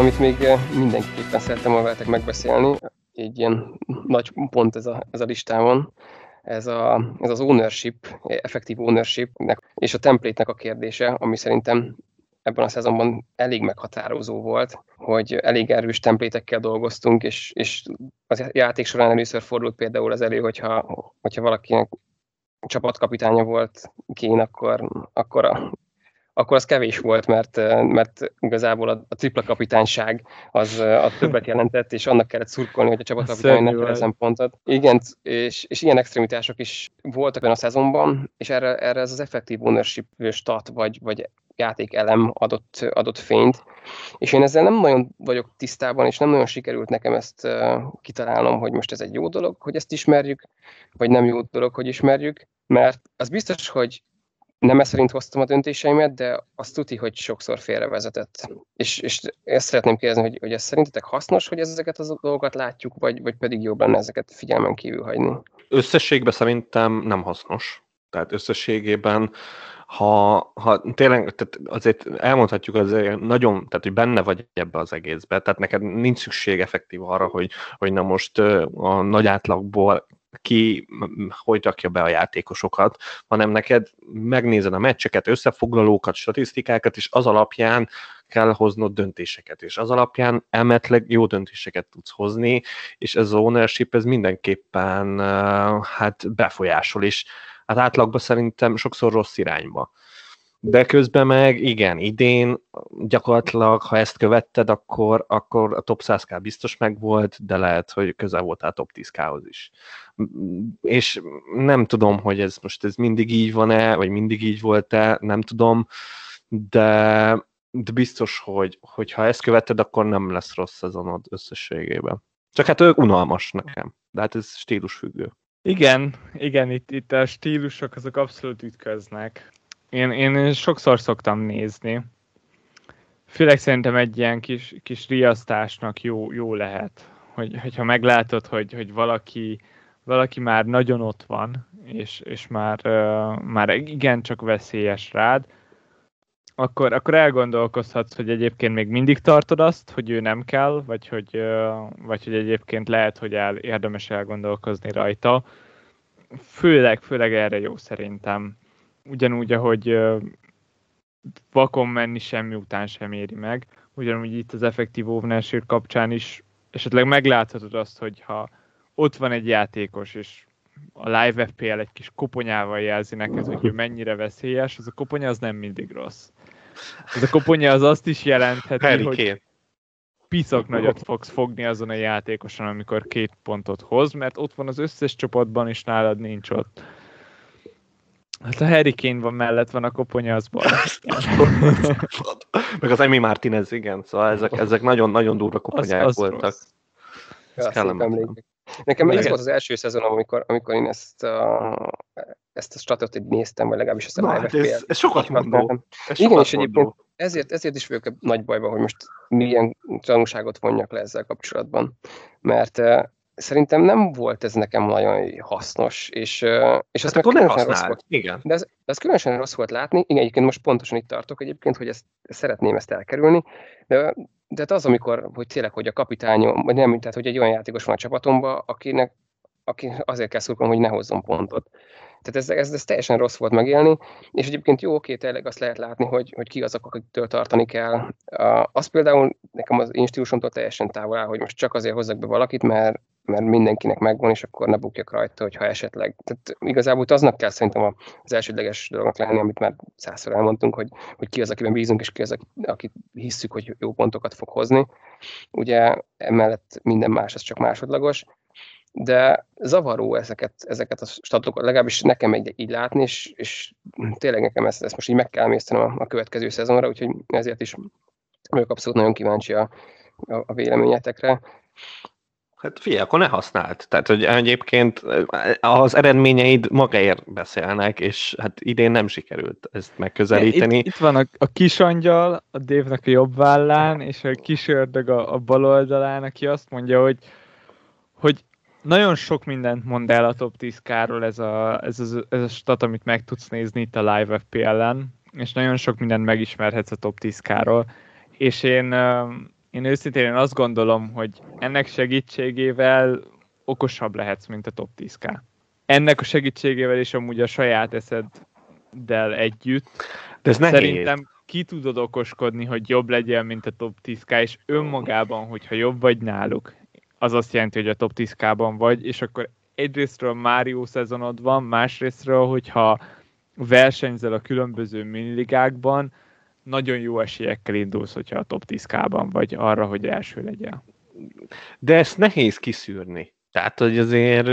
Amit még mindenképpen szerettem volna veletek megbeszélni, egy ilyen nagy pont ez a, ez a listámon, ez, a, ez az ownership, effektív ownership és a template-nek a kérdése, ami szerintem ebben a szezonban elég meghatározó volt, hogy elég erős templétekkel dolgoztunk, és, és az játék során először fordult például az elő, hogyha, hogyha valakinek csapatkapitánya volt kén, akkor, akkor a akkor az kevés volt, mert, mert igazából a, a tripla kapitányság az a többet jelentett, és annak kellett szurkolni, hogy a csapatkapitány ne ezen pontot. Igen, és, és ilyen extremitások is voltak a szezonban, és erre, erre ez az effektív ownership stat, vagy, vagy játékelem adott, adott fényt. És én ezzel nem nagyon vagyok tisztában, és nem nagyon sikerült nekem ezt uh, kitalálnom, hogy most ez egy jó dolog, hogy ezt ismerjük, vagy nem jó dolog, hogy ismerjük, mert az biztos, hogy nem ez szerint hoztam a döntéseimet, de azt tuti, hogy sokszor félrevezetett. És, és ezt szeretném kérdezni, hogy, hogy ez szerintetek hasznos, hogy ezeket az dolgokat látjuk, vagy, vagy pedig jobb lenne ezeket figyelmen kívül hagyni? Összességben szerintem nem hasznos. Tehát összességében ha, ha tényleg, tehát azért elmondhatjuk, azért nagyon, tehát hogy benne vagy ebbe az egészbe, tehát neked nincs szükség effektív arra, hogy, hogy na most a nagy átlagból ki hogy rakja be a játékosokat, hanem neked megnézed a meccseket, összefoglalókat, statisztikákat, és az alapján kell hoznod döntéseket, és az alapján elmetleg jó döntéseket tudsz hozni, és ez az ownership, ez mindenképpen hát befolyásol, és hát átlagban szerintem sokszor rossz irányba. De közben meg igen, idén gyakorlatilag, ha ezt követted, akkor, akkor a top 100k biztos megvolt, de lehet, hogy közel voltál top 10k-hoz is. És nem tudom, hogy ez most ez mindig így van-e, vagy mindig így volt-e, nem tudom, de, de biztos, hogy, hogy ha ezt követed, akkor nem lesz rossz szezonod összességében. Csak hát ő unalmas nekem, de hát ez stílusfüggő. Igen, igen, itt, itt a stílusok azok abszolút ütköznek. Én, én sokszor szoktam nézni. Főleg szerintem egy ilyen kis, kis riasztásnak jó, jó lehet, hogy, hogyha meglátod, hogy, hogy valaki, valaki már nagyon ott van, és, és már, uh, már igen csak veszélyes rád, akkor, akkor elgondolkozhatsz, hogy egyébként még mindig tartod azt, hogy ő nem kell, vagy hogy, uh, vagy hogy egyébként lehet, hogy el, érdemes elgondolkozni rajta. Főleg, főleg erre jó szerintem ugyanúgy, ahogy vakon menni semmi után sem éri meg, ugyanúgy itt az effektív ownership kapcsán is esetleg megláthatod azt, hogy ha ott van egy játékos, és a live FPL egy kis koponyával jelzi neked, hogy ő mennyire veszélyes, az a koponya az nem mindig rossz. Ez a koponya az azt is jelentheti, Harry hogy Kane. piszak nagyot fogsz fogni azon a játékoson, amikor két pontot hoz, mert ott van az összes csapatban, és nálad nincs ott. Hát a Harry Kane van mellett, van a koponya, az bal. Meg az Emi Martinez, igen, szóval ezek, ezek nagyon-nagyon durva koponyák az, az voltak. Rossz. Ez Nekem ez volt az első szezon, amikor, amikor én ezt a, ezt a stratot néztem, vagy legalábbis ezt a Na, hát ez, ez sokat mondó. Ez Igen, sokat és egyébként ezért, ezért is vagyok nagy bajba, hogy most milyen tanulságot vonjak le ezzel kapcsolatban. Mert szerintem nem volt ez nekem nagyon hasznos, és, és azt hát meg különösen rossz volt. Igen. De ez, de ez különösen rossz volt látni, igen, egyébként most pontosan itt tartok egyébként, hogy ezt, szeretném ezt elkerülni, de, de hát az, amikor, hogy tényleg, hogy a kapitányom, vagy nem, tehát hogy egy olyan játékos van a csapatomban, akinek aki azért kell szurkolni, hogy ne hozzon pontot. Tehát ez, ez, ez teljesen rossz volt megélni, és egyébként jó, oké, tényleg azt lehet látni, hogy, hogy ki azok, akiktől tartani kell. Az például nekem az én stílusomtól teljesen távol áll, hogy most csak azért hozzak be valakit, mert, mert mindenkinek megvan, és akkor ne bukjak rajta, hogyha esetleg. Tehát igazából aznak kell szerintem az elsődleges dolognak lenni, amit már százszor elmondtunk, hogy, hogy ki az, akiben bízunk, és ki az, akit hisszük, hogy jó pontokat fog hozni. Ugye emellett minden más, az csak másodlagos de zavaró ezeket, ezeket a statokat, legalábbis nekem egy, így látni, és, és tényleg nekem ezt, ezt most így meg kell emésztenem a, a következő szezonra, úgyhogy ezért is vagyok abszolút nagyon kíváncsi a, a, a véleményetekre. Hát figyelj, akkor ne használd. Tehát, hogy egyébként az eredményeid magáért beszélnek, és hát idén nem sikerült ezt megközelíteni. Itt, itt van a, a kis angyal a Dévnek a jobb vállán, és a kis ördög a, a bal oldalán, aki azt mondja, hogy, hogy nagyon sok mindent mond el a top 10 káról ez a, ez, a, ez a stat, amit meg tudsz nézni itt a Live FPL-en, és nagyon sok mindent megismerhetsz a top 10 káról, és én én őszintén én azt gondolom, hogy ennek segítségével okosabb lehetsz, mint a top 10K. Ennek a segítségével és amúgy a saját eszeddel együtt. De ez nehéz. Szerintem ki tudod okoskodni, hogy jobb legyen, mint a top 10K, és önmagában, hogyha jobb vagy náluk, az azt jelenti, hogy a top 10K-ban vagy, és akkor egyrésztről már jó szezonod van, másrésztről, hogyha versenyzel a különböző miniligákban, nagyon jó esélyekkel indulsz, hogyha a top 10K-ban vagy arra, hogy első legyen. De ezt nehéz kiszűrni. Tehát, hogy azért,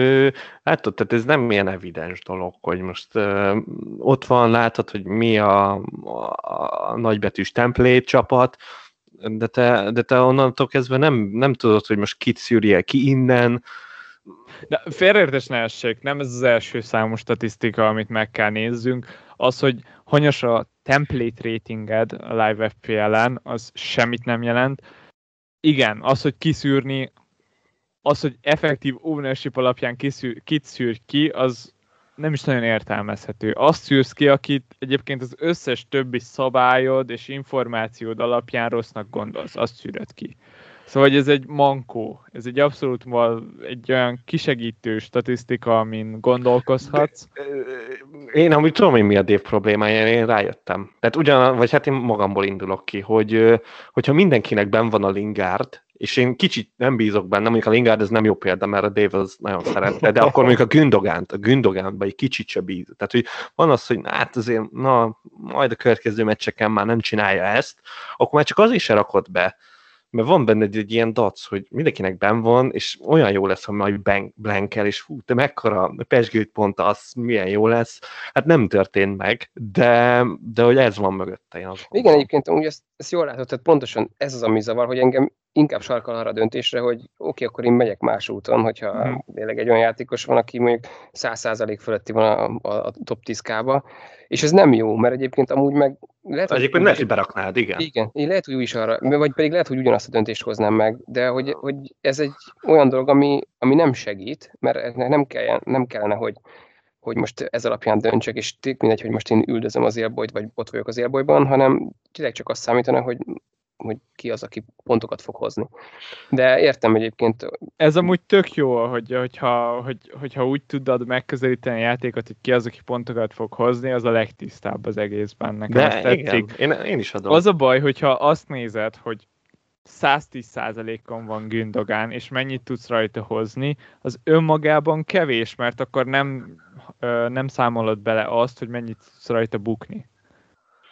látod, tehát ez nem ilyen evidens dolog, hogy most uh, ott van, látod, hogy mi a, a, a nagybetűs template csapat, de te, de te onnantól kezdve nem, nem tudod, hogy most kit szűrje ki innen. De félreértés ne essék, nem ez az első számú statisztika, amit meg kell nézzünk. Az, hogy hanyas a template ratinged a Live FPL-en, az semmit nem jelent. Igen, az, hogy kiszűrni, az, hogy effektív ownership alapján kiszűr, kit szűr ki, az nem is nagyon értelmezhető. Azt szűrsz ki, akit egyébként az összes többi szabályod és információd alapján rossznak gondolsz, azt szűröd ki. Szóval ez egy mankó, ez egy abszolút egy olyan kisegítő statisztika, amin gondolkozhatsz. Én amúgy tudom, hogy mi a Dave problémája, én rájöttem. Tehát ugyan, vagy hát én magamból indulok ki, hogy hogyha mindenkinek ben van a Lingard, és én kicsit nem bízok benne, mondjuk a Lingard ez nem jó példa, mert a Dave az nagyon szerette, de akkor mondjuk a Gündogánt, a Gündogántba egy kicsit se bíz. Tehát, hogy van az, hogy hát azért, na, majd a következő meccseken már nem csinálja ezt, akkor már csak az is rakott be, mert van benne egy, egy ilyen dac, hogy mindenkinek ben van, és olyan jó lesz, ha majd blankel, és hú, te mekkora pesgőt pont az, milyen jó lesz. Hát nem történt meg, de, de hogy ez van mögötte, én azt Igen, egyébként úgy ezt, ezt jól látod, tehát pontosan ez az, ami zavar, hogy engem inkább sarkal arra a döntésre, hogy oké, okay, akkor én megyek más úton, hogyha mm. tényleg egy olyan játékos van, aki mondjuk 100% fölötti van a, a top 10 és ez nem jó, mert egyébként amúgy meg lehet, hogy... Egyébként lehet, hogy beraknád, igen. Igen, én lehet, hogy úgy is arra, vagy pedig lehet, hogy ugyanazt a döntést hoznám meg, de hogy, hogy ez egy olyan dolog, ami, ami nem segít, mert nem, kell, nem kellene, hogy, hogy most ez alapján döntsek, és mindegy, hogy most én üldözöm az élbolyt, vagy ott vagyok az élbolyban, hanem tényleg csak azt számítana, hogy hogy ki az, aki pontokat fog hozni. De értem egyébként. Ez amúgy tök jó, hogy, hogyha, hogy, hogyha úgy tudod megközelíteni a játékot, hogy ki az, aki pontokat fog hozni, az a legtisztább az egészben. Nekem De igen, én, én is adom. Az a baj, hogyha azt nézed, hogy 110%-on van Gündogán, és mennyit tudsz rajta hozni, az önmagában kevés, mert akkor nem, nem számolod bele azt, hogy mennyit tudsz rajta bukni.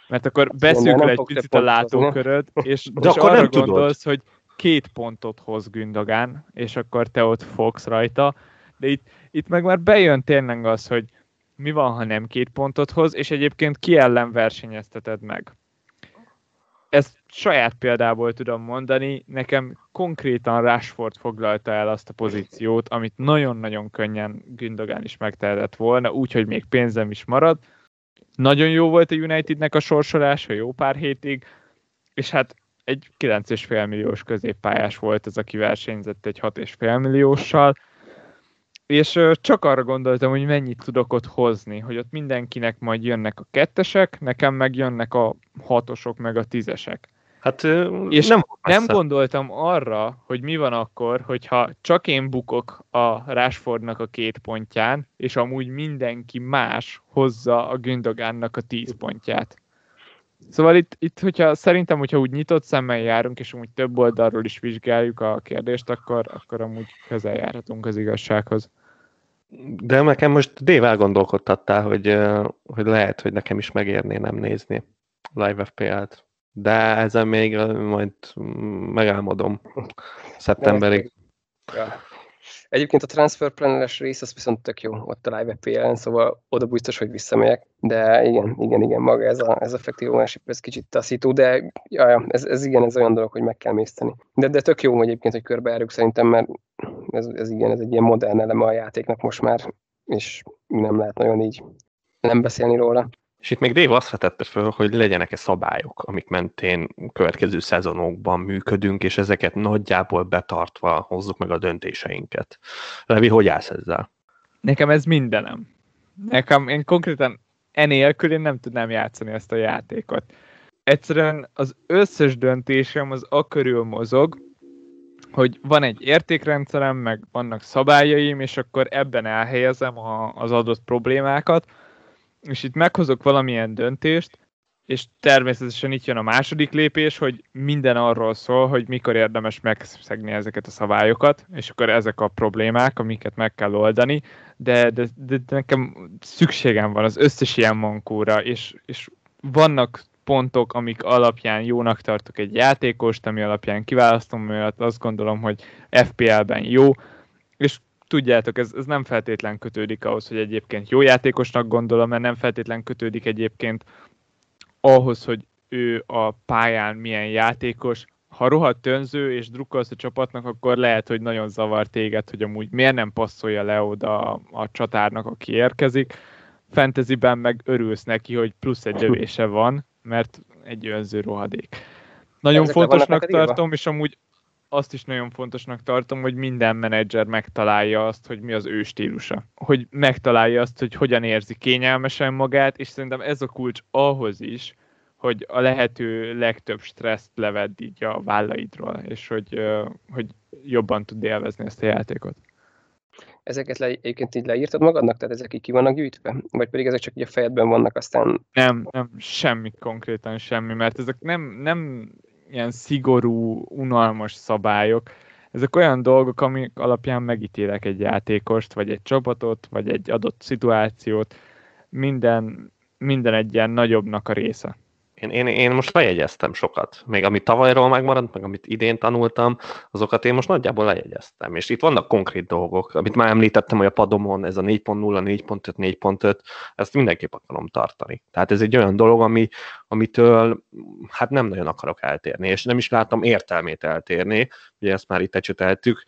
Mert akkor beszűkül egy picit a látóköröd, és, De és akkor arra nem gondolsz, tudod. hogy két pontot hoz Gündogán, és akkor te ott fogsz rajta. De itt, itt meg már bejön tényleg az, hogy mi van, ha nem két pontot hoz, és egyébként ki ellen versenyezteted meg. Ezt saját példából tudom mondani, nekem konkrétan Rashford foglalta el azt a pozíciót, amit nagyon-nagyon könnyen Gündogán is megtehetett volna, úgyhogy még pénzem is marad, nagyon jó volt a Unitednek a sorsolása jó pár hétig, és hát egy 9,5 milliós középpályás volt ez, aki versenyzett egy 6,5 millióssal, és csak arra gondoltam, hogy mennyit tudok ott hozni, hogy ott mindenkinek majd jönnek a kettesek, nekem meg jönnek a hatosok, meg a tízesek. Hát és nem, nem gondoltam arra, hogy mi van akkor, hogyha csak én bukok a Rashfordnak a két pontján, és amúgy mindenki más hozza a Gündogánnak a tíz pontját. Szóval itt, itt hogyha, szerintem, hogyha úgy nyitott szemmel járunk, és amúgy több oldalról is vizsgáljuk a kérdést, akkor, akkor amúgy közel járhatunk az igazsághoz. De nekem most Dave elgondolkodtattál, hogy, hogy lehet, hogy nekem is megérné nem nézni live FPL-t de ezen még majd megálmodom szeptemberig. Ja. Egyébként a transfer planeres rész az viszont tök jó ott a live pl szóval oda biztos, hogy visszamegyek, de igen, igen, igen, maga ez a, ez effektív ownership, ez kicsit taszító, de ja, ja, ez, ez, igen, ez olyan dolog, hogy meg kell mészteni. De, de tök jó egyébként, hogy körbejárjuk szerintem, mert ez, ez igen, ez egy ilyen modern eleme a játéknak most már, és nem lehet nagyon így nem beszélni róla. És itt még Dave azt vetette föl, hogy legyenek-e szabályok, amik mentén következő szezonokban működünk, és ezeket nagyjából betartva hozzuk meg a döntéseinket. Levi, hogy állsz ezzel? Nekem ez mindenem. Nekem, én konkrétan enélkül én nem tudnám játszani ezt a játékot. egyszerűen az összes döntésem az a körül mozog, hogy van egy értékrendszerem, meg vannak szabályaim, és akkor ebben elhelyezem a, az adott problémákat, és itt meghozok valamilyen döntést, és természetesen itt jön a második lépés, hogy minden arról szól, hogy mikor érdemes megszegni ezeket a szabályokat, és akkor ezek a problémák, amiket meg kell oldani, de, de, de nekem szükségem van az összes ilyen mankóra, és, és vannak pontok, amik alapján jónak tartok egy játékost, ami alapján kiválasztom, mert azt gondolom, hogy FPL-ben jó, és tudjátok, ez, ez nem feltétlen kötődik ahhoz, hogy egyébként jó játékosnak gondolom, mert nem feltétlen kötődik egyébként ahhoz, hogy ő a pályán milyen játékos, ha rohadt önző és drukkolsz a csapatnak, akkor lehet, hogy nagyon zavar téged, hogy amúgy miért nem passzolja le oda a, a csatárnak, aki érkezik. Fantasyben meg örülsz neki, hogy plusz egy lövése van, mert egy önző rohadék. Nagyon Ezek fontosnak tartom, és amúgy azt is nagyon fontosnak tartom, hogy minden menedzser megtalálja azt, hogy mi az ő stílusa. Hogy megtalálja azt, hogy hogyan érzi kényelmesen magát, és szerintem ez a kulcs ahhoz is, hogy a lehető legtöbb stresszt levedd így a vállaidról, és hogy, hogy jobban tud élvezni ezt a játékot. Ezeket le, egyébként így leírtad magadnak, tehát ezek így ki vannak gyűjtve? Vagy pedig ezek csak így a fejedben vannak, aztán... Nem, nem, semmi konkrétan semmi, mert ezek nem, nem ilyen szigorú, unalmas szabályok. Ezek olyan dolgok, amik alapján megítélek egy játékost, vagy egy csapatot, vagy egy adott szituációt. Minden, minden egy ilyen nagyobbnak a része. Én, én, én most lejegyeztem sokat. Még amit tavalyról megmaradt, meg amit idén tanultam, azokat én most nagyjából lejegyeztem. És itt vannak konkrét dolgok, amit már említettem, hogy a padomon ez a 4.0, 4.5, 4.5, ezt mindenképp akarom tartani. Tehát ez egy olyan dolog, ami, amitől hát nem nagyon akarok eltérni, és nem is látom értelmét eltérni, ugye ezt már itt ecseteltük,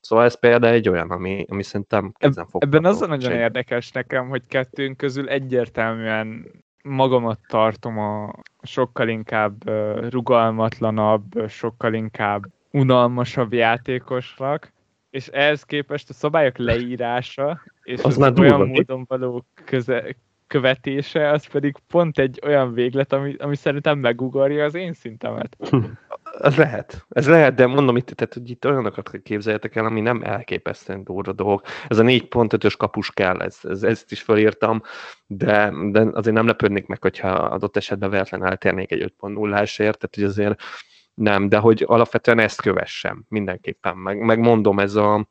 Szóval ez például egy olyan, ami, ami szerintem kezen fog. Ebben az a nagyon érdekes nekem, hogy kettőnk közül egyértelműen magamat tartom a sokkal inkább rugalmatlanabb, sokkal inkább unalmasabb játékosnak, és ehhez képest a szabályok leírása és az, az olyan durva. módon való köze, követése, az pedig pont egy olyan véglet, ami, ami szerintem megugorja az én szintemet. Ez lehet. Ez lehet, de mondom itt, tehát, hogy itt olyanokat képzeljetek el, ami nem elképesztően durva dolgok. Ez a 4.5-ös kapus kell, ez, ez, ezt is felírtam, de, de azért nem lepődnék meg, hogyha adott esetben véletlen eltérnék egy 5.0-ásért, tehát hogy azért nem, de hogy alapvetően ezt kövessem mindenképpen. Meg, meg mondom, ez a,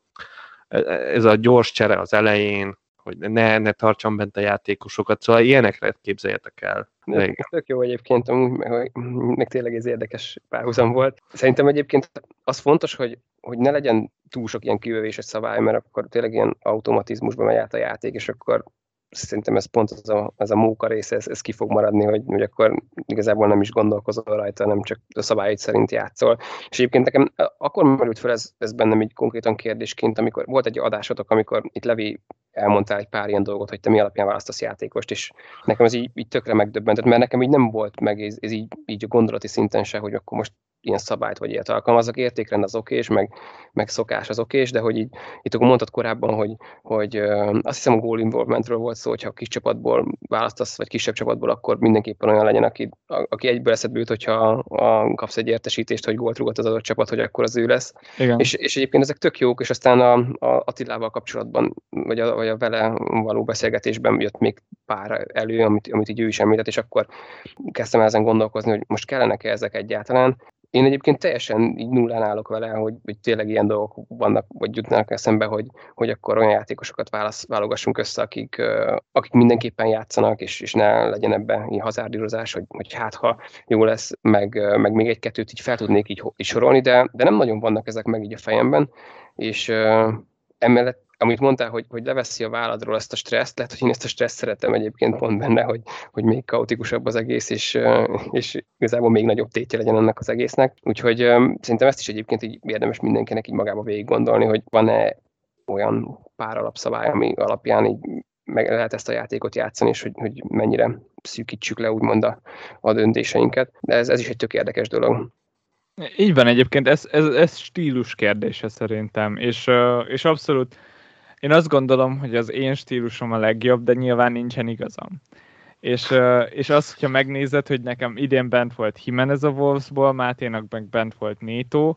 ez a gyors csere az elején, hogy ne, ne tartsam bent a játékosokat, szóval ilyenekre képzeljetek el. Ez tök jó egyébként, meg, meg tényleg ez érdekes párhuzam volt. Szerintem egyébként az fontos, hogy, hogy ne legyen túl sok ilyen kijövéses szabály, mert akkor tényleg ilyen automatizmusban megy át a játék, és akkor szerintem ez pont az a, az a móka része, ez, ez ki fog maradni, hogy, hogy akkor igazából nem is gondolkozol rajta, nem csak a szabályait szerint játszol. És egyébként nekem akkor merült fel ez, ez bennem így konkrétan kérdésként, amikor volt egy adásotok, amikor itt Levi elmondtál egy pár ilyen dolgot, hogy te mi alapján választasz játékost, és nekem ez így, így tökre megdöbbentett, mert nekem így nem volt meg ez, ez így, így a gondolati szinten se, hogy akkor most ilyen szabályt vagy ilyet alkalmazok, értékrend az okés, meg, meg szokás az okés, de hogy így, itt akkor mondtad korábban, hogy, hogy azt hiszem a goal involvementről volt szó, hogyha kis csapatból választasz, vagy kisebb csapatból, akkor mindenképpen olyan legyen, aki, a, aki egyből eszedbe jut, hogyha a, kapsz egy értesítést, hogy gólt rúgott az adott csapat, hogy akkor az ő lesz. Igen. És, és egyébként ezek tök jók, és aztán a, a Attilával kapcsolatban, vagy a, vagy a vele való beszélgetésben jött még pár elő, amit, amit így ő is említett, és akkor kezdtem ezen gondolkozni, hogy most kellenek-e ezek egyáltalán, én egyébként teljesen így nullán állok vele, hogy, hogy tényleg ilyen dolgok vannak, vagy jutnak eszembe, hogy, hogy akkor olyan játékosokat válasz, válogassunk össze, akik, akik mindenképpen játszanak, és, és ne legyen ebbe ilyen hazárdírozás, hogy, hogy hát ha jó lesz, meg, meg még egy-kettőt így fel tudnék így, így sorolni, de, de nem nagyon vannak ezek meg így a fejemben, és emellett amit mondtál, hogy, hogy leveszi a válladról ezt a stresszt, lehet, hogy én ezt a stresszt szeretem egyébként pont benne, hogy, hogy még kaotikusabb az egész, és, és igazából még nagyobb tétje legyen ennek az egésznek. Úgyhogy szerintem ezt is egyébként így érdemes mindenkinek így magába végig gondolni, hogy van-e olyan pár alapszabály, ami alapján így meg lehet ezt a játékot játszani, és hogy, hogy mennyire szűkítsük le úgymond a, a döntéseinket. De ez, ez is egy tök érdekes dolog. Így van egyébként, ez, ez, ez stílus kérdése szerintem, és, és abszolút én azt gondolom, hogy az én stílusom a legjobb, de nyilván nincsen igazam. És, és az, hogyha megnézed, hogy nekem idén bent volt Jimenez a Wolvesból, Máténak meg bent volt Néto,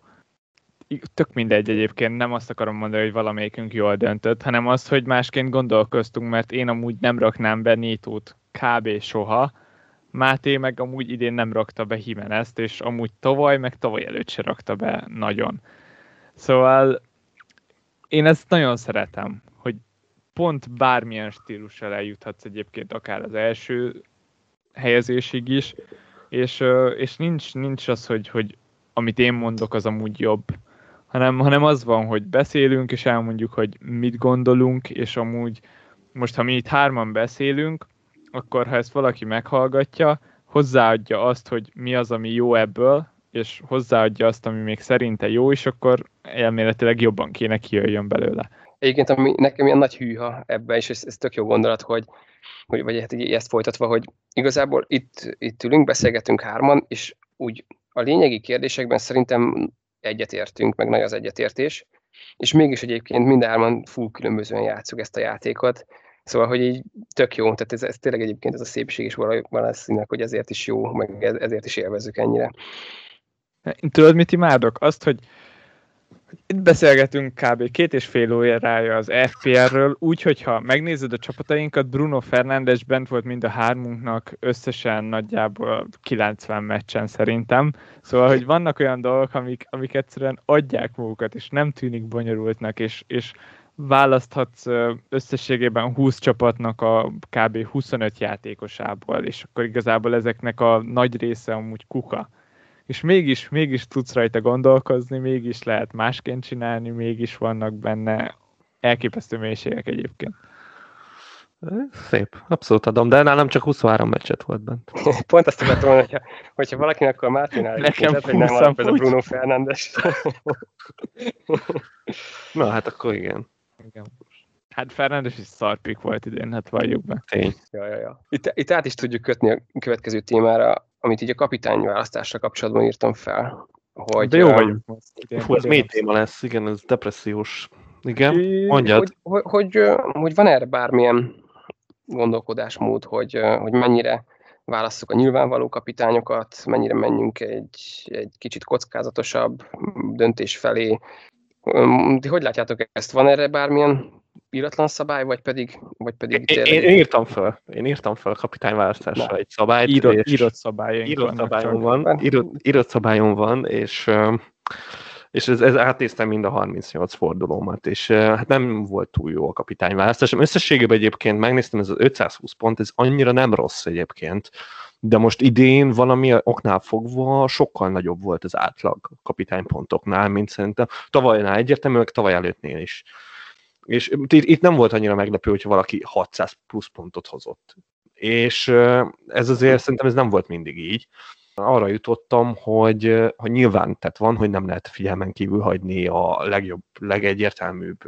tök mindegy egyébként, nem azt akarom mondani, hogy valamelyikünk jól döntött, hanem az, hogy másként gondolkoztunk, mert én amúgy nem raknám be Nétót kb. soha, Máté meg amúgy idén nem rakta be Jimenezt, és amúgy tavaly, meg tavaly előtt se rakta be nagyon. Szóval én ezt nagyon szeretem, hogy pont bármilyen stílussal eljuthatsz egyébként, akár az első helyezésig is, és, és nincs, nincs az, hogy, hogy amit én mondok, az amúgy jobb, hanem, hanem az van, hogy beszélünk, és elmondjuk, hogy mit gondolunk, és amúgy most, ha mi itt hárman beszélünk, akkor ha ezt valaki meghallgatja, hozzáadja azt, hogy mi az, ami jó ebből, és hozzáadja azt, ami még szerinte jó, és akkor elméletileg jobban kéne kijöjjön belőle. Egyébként ami nekem ilyen nagy hűha ebben, és ez, ez tök jó gondolat, hogy, hogy vagy hát így ezt folytatva, hogy igazából itt, itt ülünk, beszélgetünk hárman, és úgy a lényegi kérdésekben szerintem egyetértünk, meg nagy az egyetértés, és mégis egyébként mindhárman full különbözően játszuk ezt a játékot, Szóval, hogy így tök jó, tehát ez, ez tényleg egyébként ez a szépség is valószínűleg, hogy ezért is jó, meg ezért is élvezzük ennyire. Tudod, mit imádok? Azt, hogy itt beszélgetünk kb. két és fél órája az FPR-ről, úgy, hogyha megnézed a csapatainkat, Bruno Fernandes bent volt mind a hármunknak összesen nagyjából 90 meccsen szerintem. Szóval, hogy vannak olyan dolgok, amik, amik egyszerűen adják magukat, és nem tűnik bonyolultnak, és, és választhatsz összességében 20 csapatnak a kb. 25 játékosából, és akkor igazából ezeknek a nagy része amúgy kuka. És mégis, mégis tudsz rajta gondolkozni, mégis lehet másként csinálni, mégis vannak benne elképesztő mélységek egyébként. Szép, abszolút adom, de nálam csak 23 meccset volt bent. Pont azt akartam mondani, hogyha, hogyha valakinek akkor Mártin áll, Nekem hogy nem alap ez a Bruno Fernandes. Na hát akkor igen. Igen. Hát Fernandes is szarpik volt idén, hát valljuk be. Tény. Ja, ja, ja. Itt, itt át is tudjuk kötni a következő témára, amit így a kapitány választásra kapcsolatban írtam fel. Hogy, De jó vagyunk most. Fú, ez mély téma lesz, igen, ez depressziós. Igen, mondjad. Hogy, hogy, hogy, hogy van erre bármilyen gondolkodásmód, hogy, hogy mennyire válasszuk a nyilvánvaló kapitányokat, mennyire menjünk egy, egy kicsit kockázatosabb döntés felé, de hogy látjátok ezt? Van erre bármilyen íratlan szabály, vagy pedig, vagy pedig én, én, én, írtam fel, én írtam fel a kapitányválasztásra egy szabályt. Írott, és írott szabályunk írott szabályom van, írott, írott szabályom van, és és ez, ez átnéztem mind a 38 fordulómat, és hát nem volt túl jó a kapitányválasztás. Összességében egyébként megnéztem, ez az 520 pont, ez annyira nem rossz egyébként de most idén valami oknál fogva sokkal nagyobb volt az átlag kapitánypontoknál, mint szerintem tavalynál egyértelmű, meg tavaly előttnél is. És itt, itt nem volt annyira meglepő, hogyha valaki 600 plusz pontot hozott. És ez azért szerintem ez nem volt mindig így. Arra jutottam, hogy, hogy nyilván tehát van, hogy nem lehet figyelmen kívül hagyni a legjobb, legegyértelműbb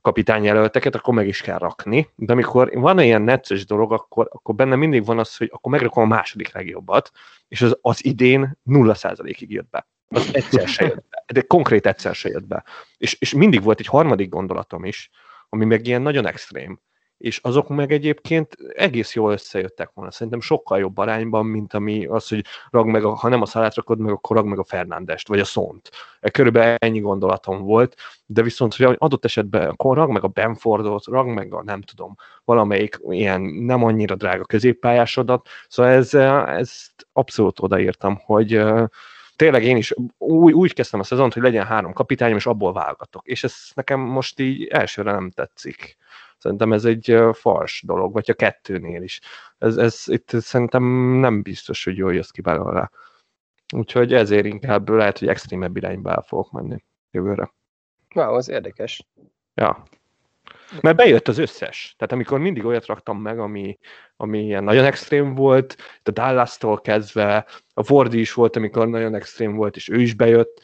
kapitányjelölteket, akkor meg is kell rakni. De amikor van ilyen necces dolog, akkor, akkor benne mindig van az, hogy akkor megrakom a második legjobbat, és az, az idén 0%-ig jött be. Az egyszer se jött be. De konkrét egyszer se jött be. És, és mindig volt egy harmadik gondolatom is, ami meg ilyen nagyon extrém és azok meg egyébként egész jól összejöttek volna. Szerintem sokkal jobb arányban, mint ami az, hogy rag meg a, ha nem a szalát rakod meg, akkor rag meg a Fernándest, vagy a Szont. E, körülbelül ennyi gondolatom volt, de viszont, hogy adott esetben akkor rag meg a Benfordot, rag meg a nem tudom, valamelyik ilyen nem annyira drága középpályásodat, szóval ez, ezt abszolút odaírtam, hogy tényleg én is úgy, úgy kezdtem a szezont, hogy legyen három kapitányom, és abból válogatok. És ez nekem most így elsőre nem tetszik. Szerintem ez egy fals dolog, vagy a kettőnél is. Ez, ez itt szerintem nem biztos, hogy jól jössz ki belőle. Úgyhogy ezért inkább lehet, hogy extrémebb irányba el fogok menni jövőre. Wow, az érdekes. Ja. Mert bejött az összes. Tehát amikor mindig olyat raktam meg, ami, ami ilyen nagyon extrém volt, a Dallas-tól kezdve, a Fordi is volt, amikor nagyon extrém volt, és ő is bejött,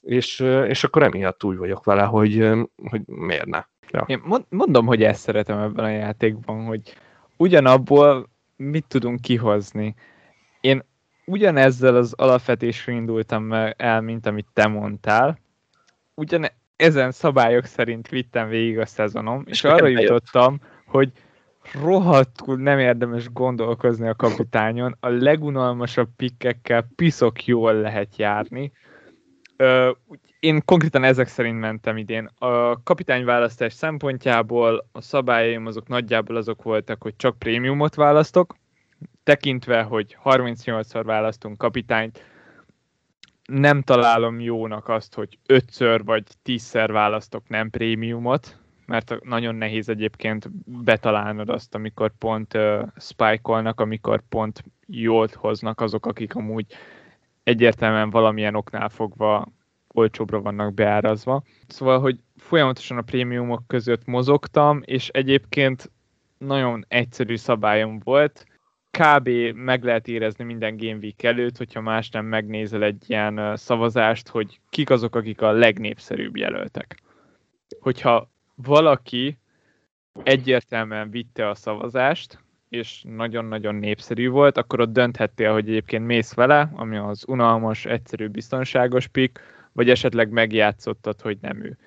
és, és akkor emiatt úgy vagyok vele, hogy, hogy miért ne. Ja. Én mondom, hogy ezt szeretem ebben a játékban, hogy ugyanabból mit tudunk kihozni. Én ugyanezzel az alapvetésre indultam el, mint amit te mondtál. Ugyan ezen szabályok szerint vittem végig a szezonom, és arra jutottam, hogy rohadtul nem érdemes gondolkozni a kapitányon. A legunalmasabb pikkekkel piszok jól lehet járni. Ö, én konkrétan ezek szerint mentem idén. A kapitányválasztás szempontjából a szabályaim azok nagyjából azok voltak, hogy csak prémiumot választok, tekintve, hogy 38-szor választunk kapitányt, nem találom jónak azt, hogy ötször vagy tízszer választok nem prémiumot, mert nagyon nehéz egyébként betalálnod azt, amikor pont uh, spike amikor pont jól hoznak azok, akik amúgy egyértelműen valamilyen oknál fogva olcsóbbra vannak beárazva. Szóval, hogy folyamatosan a prémiumok között mozogtam, és egyébként nagyon egyszerű szabályom volt, kb. meg lehet érezni minden Game Week előtt, hogyha más nem megnézel egy ilyen szavazást, hogy kik azok, akik a legnépszerűbb jelöltek. Hogyha valaki egyértelműen vitte a szavazást, és nagyon-nagyon népszerű volt, akkor ott dönthettél, hogy egyébként mész vele, ami az unalmas, egyszerű, biztonságos pick, vagy esetleg megjátszottad, hogy nem ő.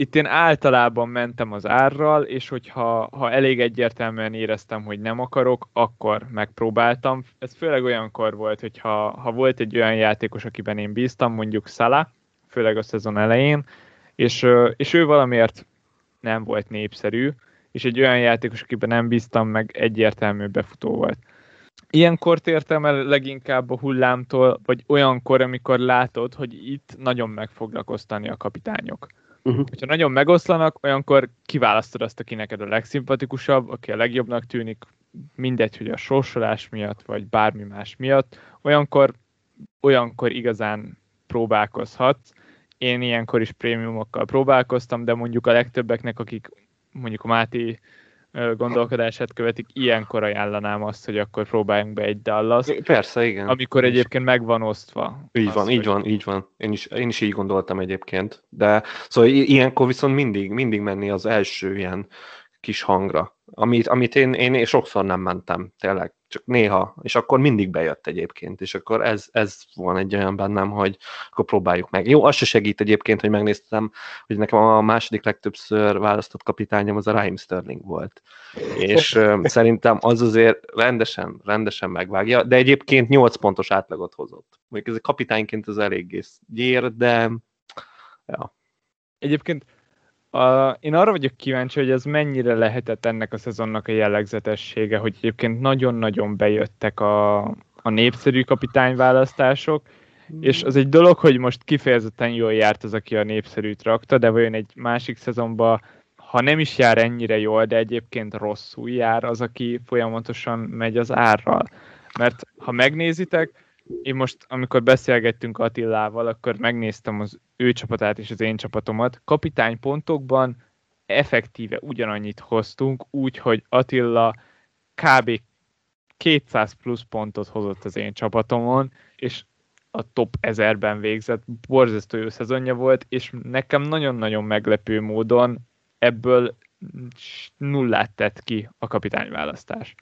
Itt én általában mentem az árral, és hogyha ha elég egyértelműen éreztem, hogy nem akarok, akkor megpróbáltam. Ez főleg olyankor volt, hogyha ha volt egy olyan játékos, akiben én bíztam, mondjuk Szala, főleg a szezon elején, és, és ő valamiért nem volt népszerű, és egy olyan játékos, akiben nem bíztam, meg egyértelmű befutó volt. Ilyenkor tértem el leginkább a hullámtól, vagy olyankor, amikor látod, hogy itt nagyon meg fognak osztani a kapitányok. Uh-huh. Ha nagyon megoszlanak, olyankor kiválasztod azt, aki neked a legszimpatikusabb, aki a legjobbnak tűnik, mindegy, hogy a sorsolás miatt, vagy bármi más miatt, olyankor, olyankor igazán próbálkozhatsz. Én ilyenkor is prémiumokkal próbálkoztam, de mondjuk a legtöbbeknek, akik mondjuk a Máté gondolkodását követik, ilyenkor ajánlanám azt, hogy akkor próbáljunk be egy Dallas. Persze, igen. Amikor egyébként meg van osztva. Így az, van, így van, így van. Én is, én is így gondoltam egyébként. De szóval ilyenkor viszont mindig, mindig menni az első ilyen kis hangra, amit, amit én, én sokszor nem mentem, tényleg csak néha, és akkor mindig bejött egyébként, és akkor ez, ez van egy olyan bennem, hogy akkor próbáljuk meg. Jó, az se segít egyébként, hogy megnéztem, hogy nekem a második legtöbbször választott kapitányom az a Raheem Sterling volt. És szerintem az azért rendesen, rendesen megvágja, de egyébként 8 pontos átlagot hozott. Mondjuk ez a kapitányként az eléggé gyér, de ja. Egyébként a, én arra vagyok kíváncsi, hogy ez mennyire lehetett ennek a szezonnak a jellegzetessége, hogy egyébként nagyon-nagyon bejöttek a, a népszerű kapitányválasztások, és az egy dolog, hogy most kifejezetten jól járt az, aki a népszerűt rakta, de vajon egy másik szezonban, ha nem is jár ennyire jól, de egyébként rosszul jár az, aki folyamatosan megy az árral. Mert ha megnézitek, én most, amikor beszélgettünk Attilával, akkor megnéztem az ő csapatát és az én csapatomat. Kapitánypontokban effektíve ugyanannyit hoztunk, úgyhogy Attila kb. 200 plusz pontot hozott az én csapatomon, és a top 1000-ben végzett, borzasztó jó szezonja volt, és nekem nagyon-nagyon meglepő módon ebből nullát tett ki a kapitányválasztás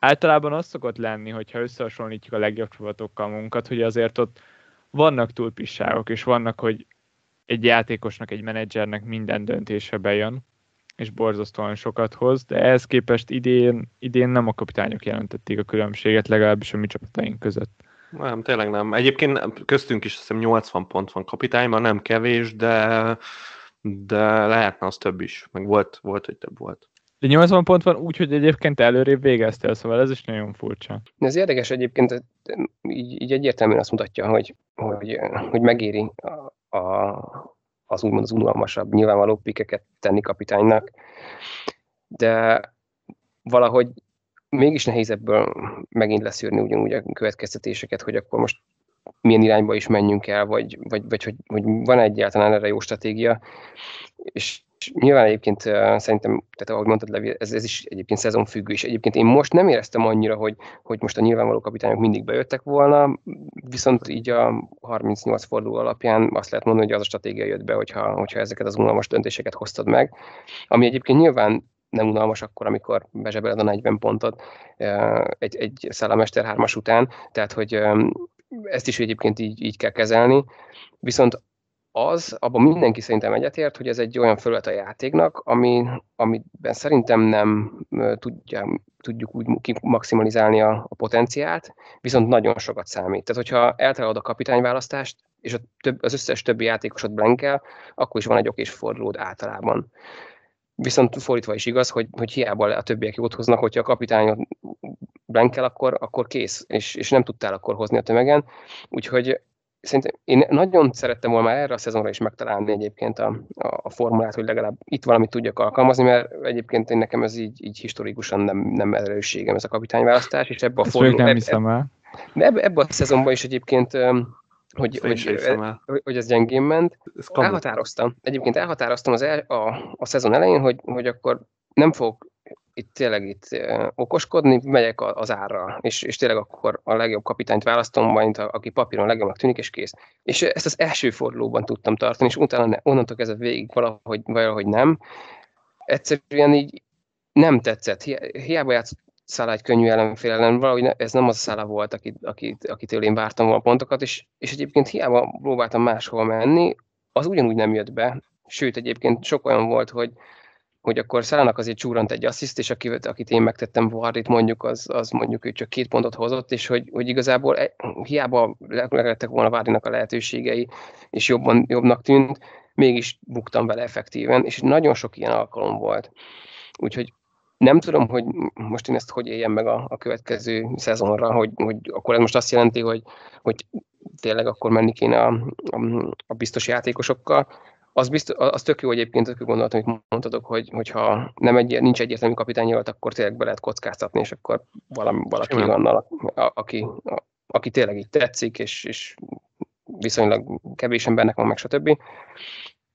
általában az szokott lenni, hogyha összehasonlítjuk a legjobb csapatokkal munkat, hogy azért ott vannak túlpisságok, és vannak, hogy egy játékosnak, egy menedzsernek minden döntése bejön, és borzasztóan sokat hoz, de ehhez képest idén, idén nem a kapitányok jelentették a különbséget, legalábbis a mi csapataink között. Nem, tényleg nem. Egyébként köztünk is azt hiszem 80 pont van kapitányban, nem kevés, de, de lehetne az több is. Meg volt, volt hogy több volt. De 80 pont van úgy, hogy egyébként előrébb végeztél, szóval ez is nagyon furcsa. Ez érdekes egyébként, így, így egyértelműen azt mutatja, hogy, hogy, hogy megéri a, a, az úgymond az unalmasabb, nyilvánvaló pikeket tenni kapitánynak, de valahogy mégis nehéz ebből megint leszűrni ugyanúgy a következtetéseket, hogy akkor most milyen irányba is menjünk el, vagy, vagy, vagy hogy, hogy van egyáltalán erre jó stratégia, és nyilván egyébként szerintem, tehát ahogy mondtad, Levi, ez, ez is egyébként szezonfüggő, és egyébként én most nem éreztem annyira, hogy, hogy most a nyilvánvaló kapitányok mindig bejöttek volna, viszont így a 38 forduló alapján azt lehet mondani, hogy az a stratégia jött be, hogyha, hogyha ezeket az unalmas döntéseket hoztad meg, ami egyébként nyilván nem unalmas akkor, amikor bezsebeled a 40 pontot egy, egy szállamester hármas után, tehát hogy ezt is egyébként így, így kell kezelni, viszont az, abban mindenki szerintem egyetért, hogy ez egy olyan felület a játéknak, ami, amiben szerintem nem tudja, tudjuk úgy maximalizálni a, a potenciált, viszont nagyon sokat számít. Tehát, hogyha eltalálod a kapitányválasztást, és a több, az összes többi játékosod blankel, akkor is van egy okés fordulód általában. Viszont fordítva is igaz, hogy, hogy hiába a többiek jót hoznak, hogyha a kapitányod blankel, akkor, akkor kész, és, és nem tudtál akkor hozni a tömegen. Úgyhogy szerintem én nagyon szerettem volna már erre a szezonra is megtalálni egyébként a, a, formulát, hogy legalább itt valamit tudjak alkalmazni, mert egyébként én nekem ez így, így historikusan nem, nem erősségem ez a kapitányválasztás, és ebbe a forduló... nem hiszem el. De ebbe, ebbe a szezonban is egyébként hogy, hogy, hogy, hogy ez gyengén ment. Ez elhatároztam. Egyébként elhatároztam az el, a, a szezon elején, hogy, hogy akkor nem fogok itt tényleg itt okoskodni, megyek az árra, és, és tényleg akkor a legjobb kapitányt választom, majd a, aki papíron legjobbnak tűnik, és kész. És ezt az első fordulóban tudtam tartani, és utána ne, onnantól kezdve végig valahogy, valahogy nem. Egyszerűen így nem tetszett. Hiába játszott Szála egy könnyű ellenfél ellen, valahogy ez nem az a Szála volt, akit, akit, akitől én vártam volna pontokat, és, és egyébként hiába próbáltam máshol menni, az ugyanúgy nem jött be. Sőt, egyébként sok olyan volt, hogy, hogy akkor Szálának azért csúrant egy assziszt, és akit, akit én megtettem Vardit mondjuk, az, az mondjuk ő csak két pontot hozott, és hogy, hogy igazából e, hiába lehettek volna Vardinak a lehetőségei, és jobban, jobbnak tűnt, mégis buktam vele effektíven, és nagyon sok ilyen alkalom volt. Úgyhogy nem tudom, hogy most én ezt hogy éljem meg a, a következő szezonra, hogy, hogy akkor ez most azt jelenti, hogy, hogy tényleg akkor menni kéne a, a, a biztos játékosokkal, az, biztos, az tök jó egyébként, tök jó gondolatom, amit mondhatok, hogy, hogyha nem egy, nincs egyértelmű kapitányjal, akkor tényleg be lehet kockáztatni, és akkor valami, valaki van, a, a, aki, a, aki tényleg így tetszik, és, és viszonylag kevés embernek van meg, stb.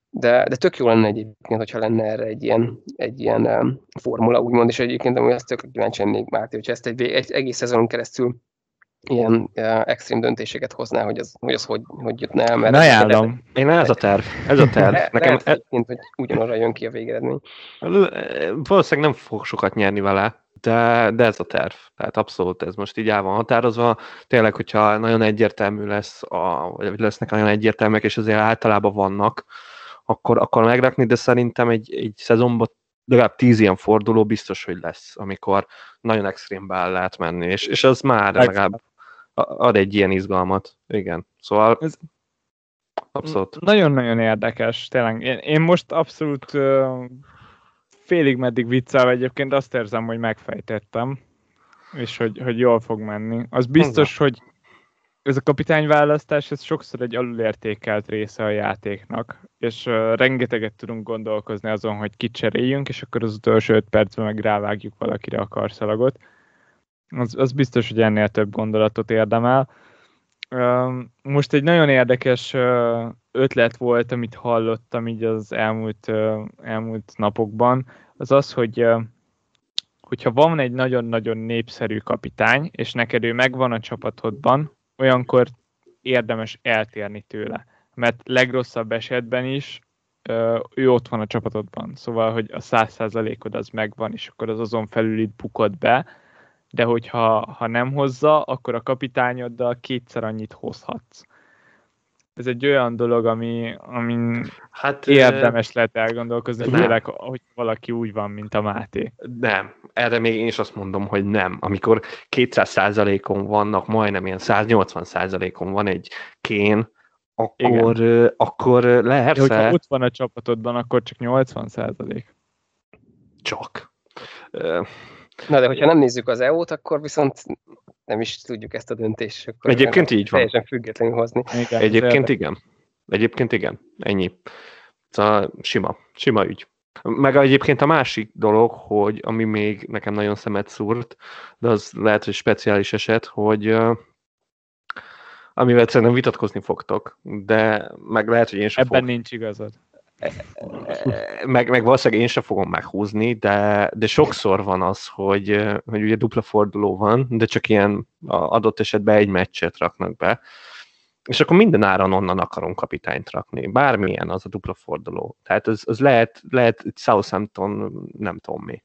De, de tök jó lenne egyébként, hogyha lenne erre egy ilyen, egy ilyen um, formula, úgymond, és egyébként amúgy ezt tök kíváncsi lennék, Máté, hogyha ezt egy, egy egész szezonon keresztül ilyen uh, extrém döntéseket hozná, hogy az hogy, az hogy, hogy jutna el. Mert Ajánlom. Én ez a terv. Ez a terv. Nekem lehet, egyébként, hogy ugyanarra jön ki a végeredmény. Valószínűleg nem fog sokat nyerni vele, de, de ez a terv. Tehát abszolút ez most így el van határozva. Tényleg, hogyha nagyon egyértelmű lesz, a, vagy lesznek nagyon egyértelműek, és azért általában vannak, akkor, akkor megrakni, de szerintem egy, egy szezonban legalább tíz ilyen forduló biztos, hogy lesz, amikor nagyon extrémbe el lehet menni, és, és az már legalább ad egy ilyen izgalmat. Igen. Szóval ez abszolút. Nagyon-nagyon érdekes, tényleg. Én, én most abszolút uh, félig meddig viccelve egyébként azt érzem, hogy megfejtettem, és hogy, hogy jól fog menni. Az biztos, hogy ez a kapitányválasztás, ez sokszor egy alulértékelt része a játéknak, és uh, rengeteget tudunk gondolkozni azon, hogy kit cseréljünk, és akkor az utolsó öt percben meg rávágjuk valakire a karszalagot. Az, az biztos, hogy ennél több gondolatot érdemel. Most egy nagyon érdekes ötlet volt, amit hallottam így az elmúlt, elmúlt napokban, az az, hogy hogyha van egy nagyon-nagyon népszerű kapitány, és neked ő megvan a csapatodban, olyankor érdemes eltérni tőle. Mert legrosszabb esetben is ő ott van a csapatodban. Szóval, hogy a száz százalékod az megvan, és akkor az azon felül itt bukod be, de hogyha ha nem hozza, akkor a kapitányoddal kétszer annyit hozhatsz ez egy olyan dolog, ami, amin hát, érdemes lehet elgondolkozni, főleg, hogy valaki úgy van, mint a Máté. Nem, erre még én is azt mondom, hogy nem. Amikor 200 on vannak, majdnem ilyen 180 on van egy kén, akkor, Igen. akkor lehet. Hogyha ott van a csapatodban, akkor csak 80 százalék. Csak. Na de hogyha nem nézzük az EU-t, akkor viszont nem is tudjuk ezt a döntést. Akkor Egyébként így van. Teljesen függetlenül hozni. Igen, Egyébként igen. Egyébként igen. Ennyi. Szóval sima. Sima ügy. Meg egyébként a másik dolog, hogy ami még nekem nagyon szemet szúrt, de az lehet, hogy speciális eset, hogy amivel szerintem vitatkozni fogtok, de meg lehet, hogy én sem Ebben fog. nincs igazad meg, meg valószínűleg én sem fogom meghúzni, de, de sokszor van az, hogy, hogy ugye dupla forduló van, de csak ilyen adott esetben egy meccset raknak be, és akkor minden áron onnan akarom kapitányt rakni. Bármilyen az a dupla forduló. Tehát az, az lehet, lehet Southampton, nem tudom mi.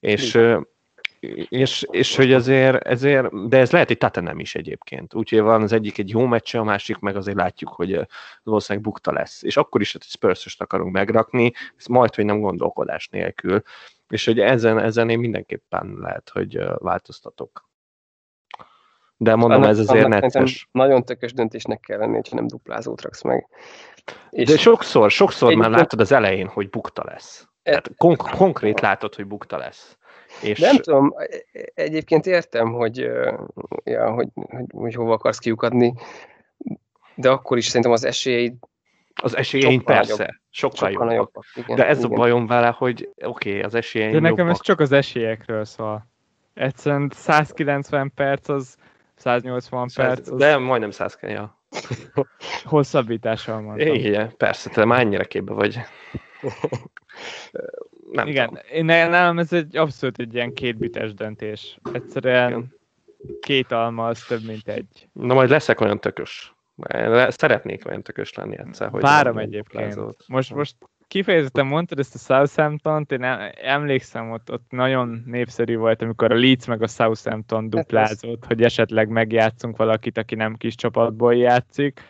És, és, és hogy azért, ezért, de ez lehet egy Tatanem is egyébként. Úgyhogy van az egyik egy jó meccse, a másik meg azért látjuk, hogy valószínűleg bukta lesz. És akkor is, hogy spurs akarunk megrakni, ez majd, hogy nem gondolkodás nélkül. És hogy ezen, ezen én mindenképpen lehet, hogy változtatok. De mondom, annak, ez azért necces. Nagyon tökös döntésnek kell lenni, ha nem duplázót raksz meg. És De sokszor, sokszor már látod az elején, hogy bukta lesz. Tehát konk- konkrét látod, hogy bukta lesz. És... Nem tudom, egyébként értem, hogy, ja, hogy, hogy, hogy hova akarsz kiukadni, de akkor is szerintem az esélyeid az esélyeink persze, nagyobb, sokkal, sokkal jobbak. Igen, de ez igen. a bajom vele, hogy oké, okay, az esélyeink De nekem jobbak. ez csak az esélyekről szól. Egyszerűen 190 perc az 180 100, perc. Az... De majdnem 100 ja. Hosszabbítással mondtam. Igen, persze, te már ennyire képbe vagy. Nem Igen, tudom. én nálam ez egy abszolút egy ilyen kétbites döntés. Egyszerűen Igen. két alma az több, mint egy. Na majd leszek olyan tökös. Szeretnék olyan tökös lenni egyszer. Hogy Várom egyébként. Most, most kifejezetten mondtad ezt a Southampton-t, én emlékszem, ott, ott nagyon népszerű volt, amikor a Leeds meg a Southampton hát duplázott, hogy esetleg megjátszunk valakit, aki nem kis csapatból játszik,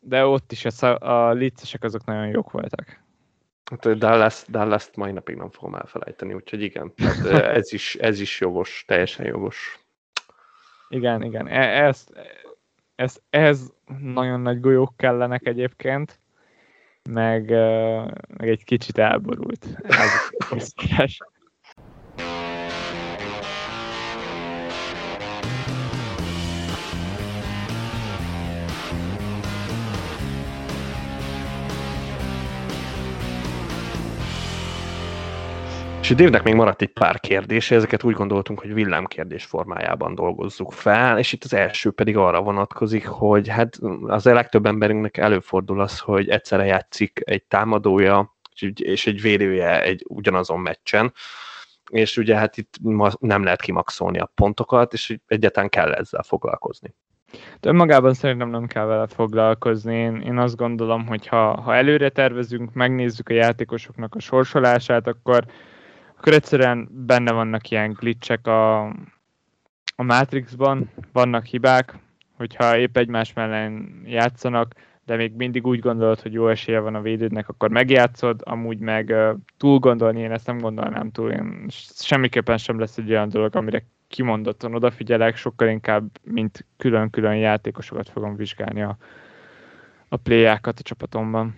de ott is a, a Leedsesek azok nagyon jók voltak. Hát Dallas, dallas mai napig nem fogom elfelejteni, úgyhogy igen, hát ez is, ez is jogos, teljesen jogos. Igen, igen, e, ez, ez, ez nagyon nagy golyók kellenek egyébként, meg, meg egy kicsit elborult. Ez És Dévnek még maradt egy pár kérdés, ezeket úgy gondoltunk, hogy villámkérdés formájában dolgozzuk fel, és itt az első pedig arra vonatkozik, hogy hát az legtöbb emberünknek előfordul az, hogy egyszerre játszik egy támadója és egy védője egy ugyanazon meccsen, és ugye hát itt nem lehet kimaxolni a pontokat, és egyáltalán kell ezzel foglalkozni. De önmagában szerintem nem kell vele foglalkozni. Én, én azt gondolom, hogy ha, ha előre tervezünk, megnézzük a játékosoknak a sorsolását, akkor akkor egyszerűen benne vannak ilyen glitchek a, a Matrixban, vannak hibák, hogyha épp egymás mellett játszanak, de még mindig úgy gondolod, hogy jó esélye van a védődnek, akkor megjátszod, amúgy meg túl gondolni, én ezt nem gondolnám túl, én semmiképpen sem lesz egy olyan dolog, amire kimondottan odafigyelek, sokkal inkább, mint külön-külön játékosokat fogom vizsgálni a, a playákat a csapatomban.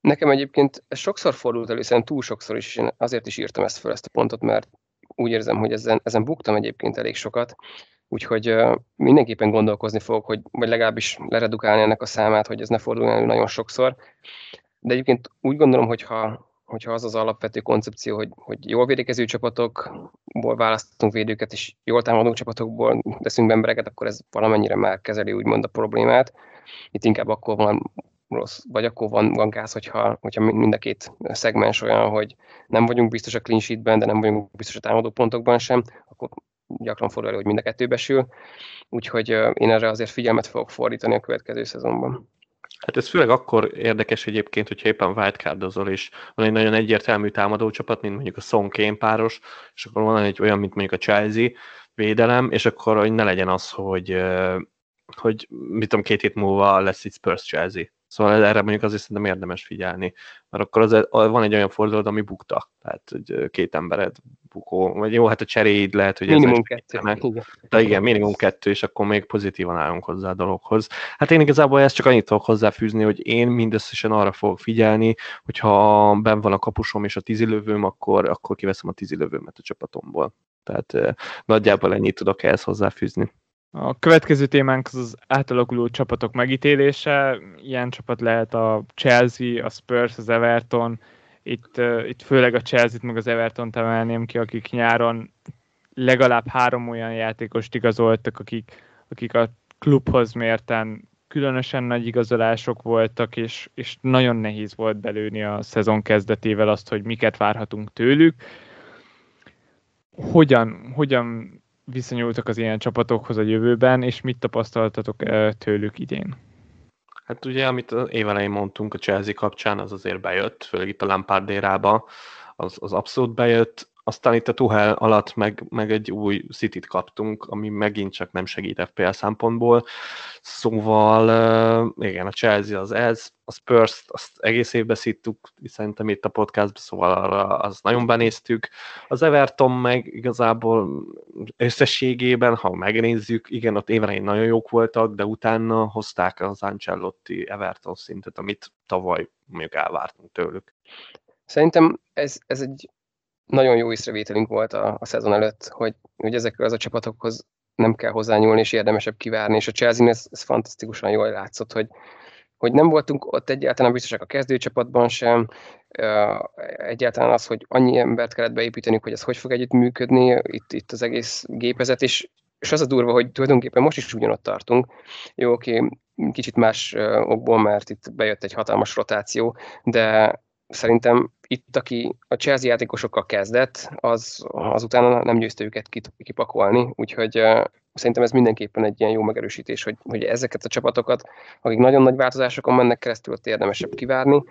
Nekem egyébként ez sokszor fordult elő, szerintem túl sokszor is, és én azért is írtam ezt fel, ezt a pontot, mert úgy érzem, hogy ezen, ezen buktam egyébként elég sokat, úgyhogy mindenképpen gondolkozni fogok, hogy, vagy legalábbis leredukálni ennek a számát, hogy ez ne forduljon elő nagyon sokszor. De egyébként úgy gondolom, hogy ha, hogyha az az alapvető koncepció, hogy, hogy jól védekező csapatokból választunk védőket, és jól támadó csapatokból teszünk embereket, akkor ez valamennyire már kezeli úgymond a problémát. Itt inkább akkor van rossz, vagy akkor van, van gáz, hogyha, hogyha mind a két szegmens olyan, hogy nem vagyunk biztos a clean sheetben, de nem vagyunk biztos a támadó pontokban sem, akkor gyakran fordul elő, hogy mind a kettő besül. Úgyhogy én erre azért figyelmet fogok fordítani a következő szezonban. Hát ez főleg akkor érdekes egyébként, hogyha éppen wildcardozol, és van egy nagyon egyértelmű támadócsapat, mint mondjuk a Son páros, és akkor van egy olyan, mint mondjuk a Chelsea védelem, és akkor hogy ne legyen az, hogy, hogy mit tudom, két hét múlva lesz itt Spurs Chelsea Szóval erre mondjuk azért szerintem érdemes figyelni, mert akkor az, van egy olyan fordulat, ami bukta, tehát hogy két embered bukó, vagy jó, hát a cseréid lehet, hogy minimum kettő. Igen. De igen, minimum kettő, és akkor még pozitívan állunk hozzá a dologhoz. Hát én igazából ezt csak annyit tudok hozzáfűzni, hogy én mindösszesen arra fogok figyelni, hogyha ben van a kapusom és a tízilövőm, akkor, akkor kiveszem a tízilövőmet a csapatomból. Tehát nagyjából ennyit tudok ehhez hozzáfűzni. A következő témánk az az átalakuló csapatok megítélése. Ilyen csapat lehet a Chelsea, a Spurs, az Everton. Itt, uh, itt főleg a Chelsea-t meg az Everton-t emelném ki, akik nyáron legalább három olyan játékost igazoltak, akik, akik a klubhoz mérten különösen nagy igazolások voltak, és, és nagyon nehéz volt belőni a szezon kezdetével azt, hogy miket várhatunk tőlük. Hogyan, hogyan viszonyultak az ilyen csapatokhoz a jövőben, és mit tapasztaltatok tőlük idén? Hát ugye, amit az évelején mondtunk a Chelsea kapcsán, az azért bejött, főleg itt a Lampard érába, az, az abszolút bejött. Aztán itt a Tuhel alatt meg, meg egy új City-t kaptunk, ami megint csak nem segít FPL szempontból. Szóval igen, a Chelsea az ez, a spurs azt egész évben szittuk, szerintem itt a podcastban, szóval arra az nagyon benéztük. Az Everton meg igazából összességében, ha megnézzük, igen, ott éven nagyon jók voltak, de utána hozták az Ancelotti Everton szintet, amit tavaly mondjuk elvártunk tőlük. Szerintem ez, ez egy nagyon jó észrevételünk volt a, a szezon előtt, hogy, hogy ezekkel az a csapatokhoz nem kell hozzányúlni, és érdemesebb kivárni, és a chelsea ez, ez fantasztikusan jól látszott, hogy, hogy nem voltunk ott egyáltalán biztosak a kezdőcsapatban sem, egyáltalán az, hogy annyi embert kellett beépíteni, hogy ez hogy fog együtt működni, itt, itt az egész gépezet, és, és az a durva, hogy tulajdonképpen most is ugyanott tartunk. Jó, oké, kicsit más okból, mert itt bejött egy hatalmas rotáció, de szerintem itt, aki a Chelsea játékosokkal kezdett, az, az utána nem győzte őket kipakolni, úgyhogy szerintem ez mindenképpen egy ilyen jó megerősítés, hogy, hogy ezeket a csapatokat, akik nagyon nagy változásokon mennek keresztül, ott érdemesebb kivárni.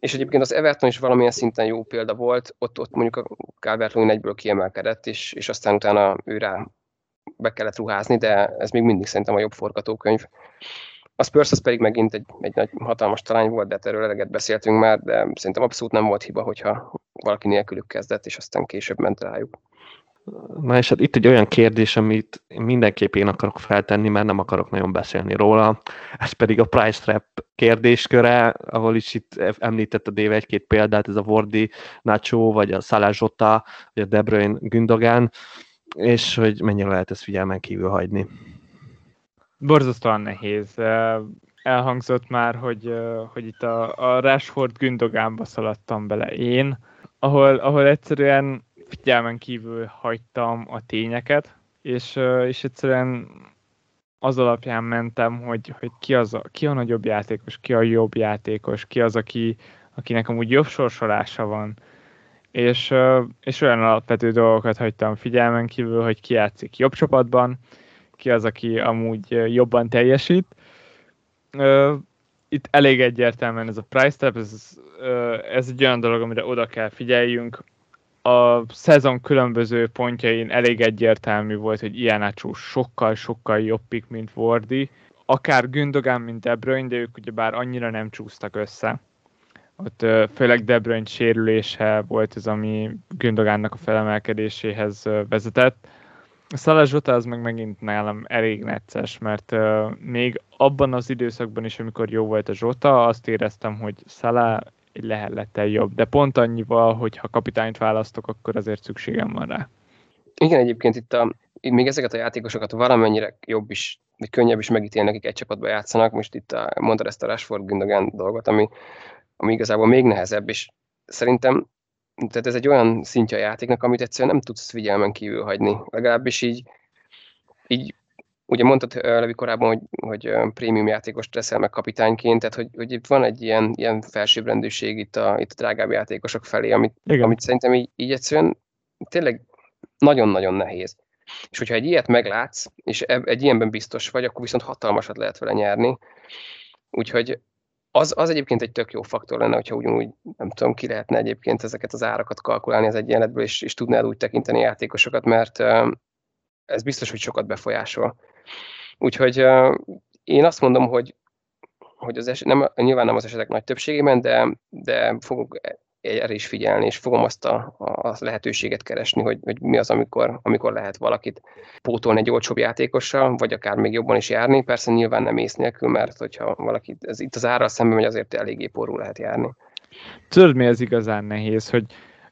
És egyébként az Everton is valamilyen szinten jó példa volt, ott, ott mondjuk a calvert egyből kiemelkedett, és, és aztán utána ő rá be kellett ruházni, de ez még mindig szerintem a jobb forgatókönyv. A Spurs az pedig megint egy, egy nagy hatalmas talány volt, de hát erről eleget beszéltünk már, de szerintem abszolút nem volt hiba, hogyha valaki nélkülük kezdett, és aztán később ment rájuk. Na és hát itt egy olyan kérdés, amit mindenképp én akarok feltenni, mert nem akarok nagyon beszélni róla. Ez pedig a price trap kérdésköre, ahol is itt említett a Dave egy-két példát, ez a Wardi Nacho, vagy a Salah vagy a De Bruyne Gündogan, és hogy mennyire lehet ezt figyelmen kívül hagyni. Borzasztóan nehéz. Elhangzott már, hogy, hogy itt a, a Rashford Gündogánba szaladtam bele én, ahol, ahol egyszerűen figyelmen kívül hagytam a tényeket, és, és egyszerűen az alapján mentem, hogy, hogy ki, az a, ki a nagyobb játékos, ki a jobb játékos, ki az, aki, akinek amúgy jobb sorsolása van. És, és olyan alapvető dolgokat hagytam figyelmen kívül, hogy ki játszik jobb csapatban, ki az, aki amúgy jobban teljesít. Itt elég egyértelműen ez a price tap, ez, ez egy olyan dolog, amire oda kell figyeljünk. A szezon különböző pontjain elég egyértelmű volt, hogy ilyen ácsú sokkal-sokkal jobb pick, mint Wardy. Akár Gündogan, mint De Bruyne, de ők ugyebár annyira nem csúsztak össze. Ott főleg De Bruyne sérülése volt ez, ami Gündogánnak a felemelkedéséhez vezetett Szala Zsota az meg megint nálam elég necces, mert uh, még abban az időszakban is, amikor jó volt a Zsota, azt éreztem, hogy Szala egy lehellettel jobb, de pont annyival, hogy ha kapitányt választok, akkor azért szükségem van rá. Igen, egyébként itt, a, még ezeket a játékosokat valamennyire jobb is, vagy könnyebb is megítélni, akik egy csapatban játszanak. Most itt a, mondtad ezt a Rashford Gündogan dolgot, ami, ami igazából még nehezebb, és szerintem tehát ez egy olyan szintje a játéknak, amit egyszerűen nem tudsz figyelmen kívül hagyni. Legalábbis így, így ugye mondtad Levi korábban, hogy, hogy prémium játékost leszel meg kapitányként, tehát hogy, hogy itt van egy ilyen, ilyen felsőbbrendűség itt a, itt a drágább játékosok felé, amit, amit szerintem így, így egyszerűen tényleg nagyon-nagyon nehéz. És hogyha egy ilyet meglátsz, és egy ilyenben biztos vagy, akkor viszont hatalmasat lehet vele nyerni. Úgyhogy az, az egyébként egy tök jó faktor lenne, hogyha ugyanúgy, nem tudom, ki lehetne egyébként ezeket az árakat kalkulálni az egyenletből, és, és tudnál úgy tekinteni játékosokat, mert ez biztos, hogy sokat befolyásol. Úgyhogy én azt mondom, hogy, hogy az eset, nem, nyilván nem az esetek nagy többségében, de, de fogok erre is figyelni, és fogom azt a, a lehetőséget keresni, hogy, hogy mi az, amikor, amikor lehet valakit pótolni egy olcsóbb játékossal, vagy akár még jobban is járni. Persze nyilván nem ész nélkül, mert hogyha valaki ez itt az árral szemben megy, azért eléggé porul lehet járni. Tudod, mi az igazán nehéz, hogy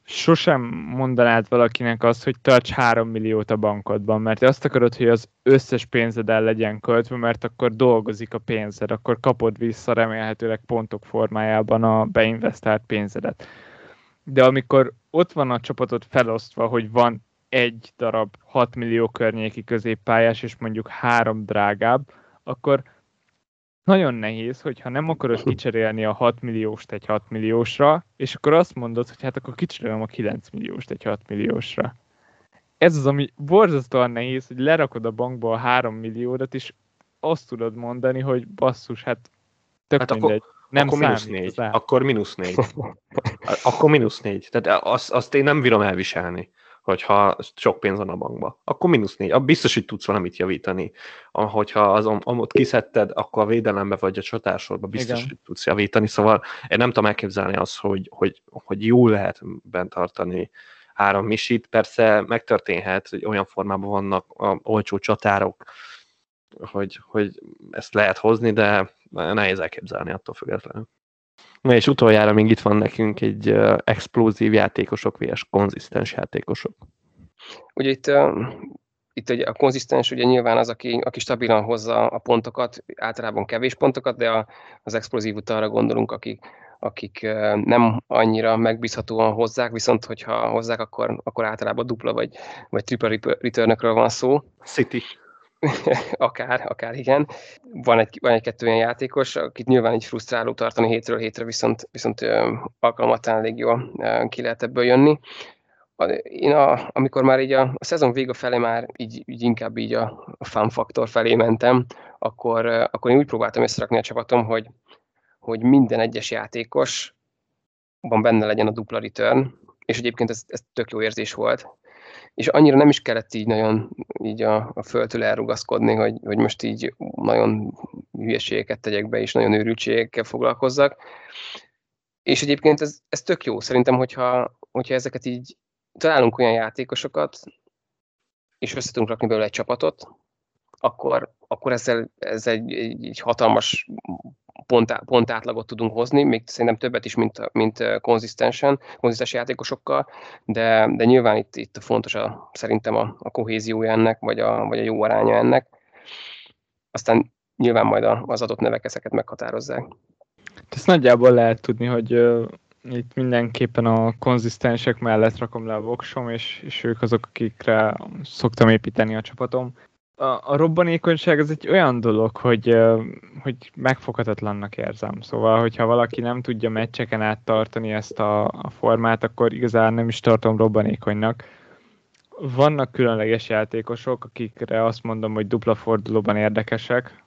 sosem mondanád valakinek azt, hogy tarts 3 milliót a bankodban, mert azt akarod, hogy az összes pénzed el legyen költve, mert akkor dolgozik a pénzed, akkor kapod vissza remélhetőleg pontok formájában a beinvestált pénzedet. De amikor ott van a csapatod felosztva, hogy van egy darab 6 millió környéki középpályás, és mondjuk három drágább, akkor nagyon nehéz, hogyha nem akarod kicserélni a 6 millióst egy 6 milliósra, és akkor azt mondod, hogy hát akkor kicserélem a 9 millióst egy 6 milliósra. Ez az, ami borzasztóan nehéz, hogy lerakod a bankba a 3 milliódat, és azt tudod mondani, hogy basszus, hát tök hát mindegy. Akkor Nem akkor mínusz négy. Akkor mínusz négy. akkor mínusz négy. Tehát azt, azt én nem bírom elviselni hogyha sok pénz van a bankba. Akkor mínusz négy. Biztos, hogy tudsz valamit javítani. Hogyha az amot kiszedted, akkor a védelembe vagy a csatársorba biztos, Igen. hogy tudsz javítani. Szóval én nem tudom elképzelni azt, hogy, hogy, hogy jó lehet bent tartani három misit. Persze megtörténhet, hogy olyan formában vannak a olcsó csatárok, hogy, hogy ezt lehet hozni, de nehéz elképzelni attól függetlenül. Na és utoljára még itt van nekünk egy uh, explózív játékosok, vs. konzisztens játékosok. Ugye itt, uh, itt ugye a konzisztens ugye nyilván az, aki, aki stabilan hozza a pontokat, általában kevés pontokat, de a, az explozív arra gondolunk, akik, akik uh, nem annyira megbízhatóan hozzák, viszont hogyha hozzák, akkor, akkor általában dupla vagy, vagy triple returnökről van szó. City. akár, akár igen. Van egy, van egy-kettő olyan játékos, akit nyilván így frusztráló tartani hétről hétre, viszont, viszont alkalmatán elég jól ki lehet ebből jönni. Én a, amikor már így a, a szezon vége felé már így, így inkább így a, a fun faktor felé mentem, akkor, akkor én úgy próbáltam összerakni a csapatom, hogy, hogy minden egyes játékos van benne legyen a dupla return, és egyébként ez, ez tök jó érzés volt, és annyira nem is kellett így nagyon így a, a földtől elrugaszkodni, hogy, hogy most így nagyon hülyeségeket tegyek be, és nagyon őrültségekkel foglalkozzak. És egyébként ez, ez tök jó. Szerintem, hogyha, hogyha ezeket így találunk olyan játékosokat, és össze tudunk rakni belőle egy csapatot, akkor, akkor ezzel, ez egy, egy, egy hatalmas pont, pont átlagot tudunk hozni, még szerintem többet is, mint, mint konzisztensen, konzisztens játékosokkal, de, de nyilván itt, itt fontos a, szerintem a, a kohéziója ennek, vagy a, vagy a jó aránya ennek. Aztán nyilván majd az adott nevek ezeket meghatározzák. Ezt nagyjából lehet tudni, hogy itt mindenképpen a konzisztensek mellett rakom le a voksom, és, és ők azok, akikre szoktam építeni a csapatom a, a robbanékonyság az egy olyan dolog, hogy, hogy megfoghatatlannak érzem. Szóval, hogyha valaki nem tudja meccseken áttartani ezt a, a formát, akkor igazán nem is tartom robbanékonynak. Vannak különleges játékosok, akikre azt mondom, hogy dupla fordulóban érdekesek.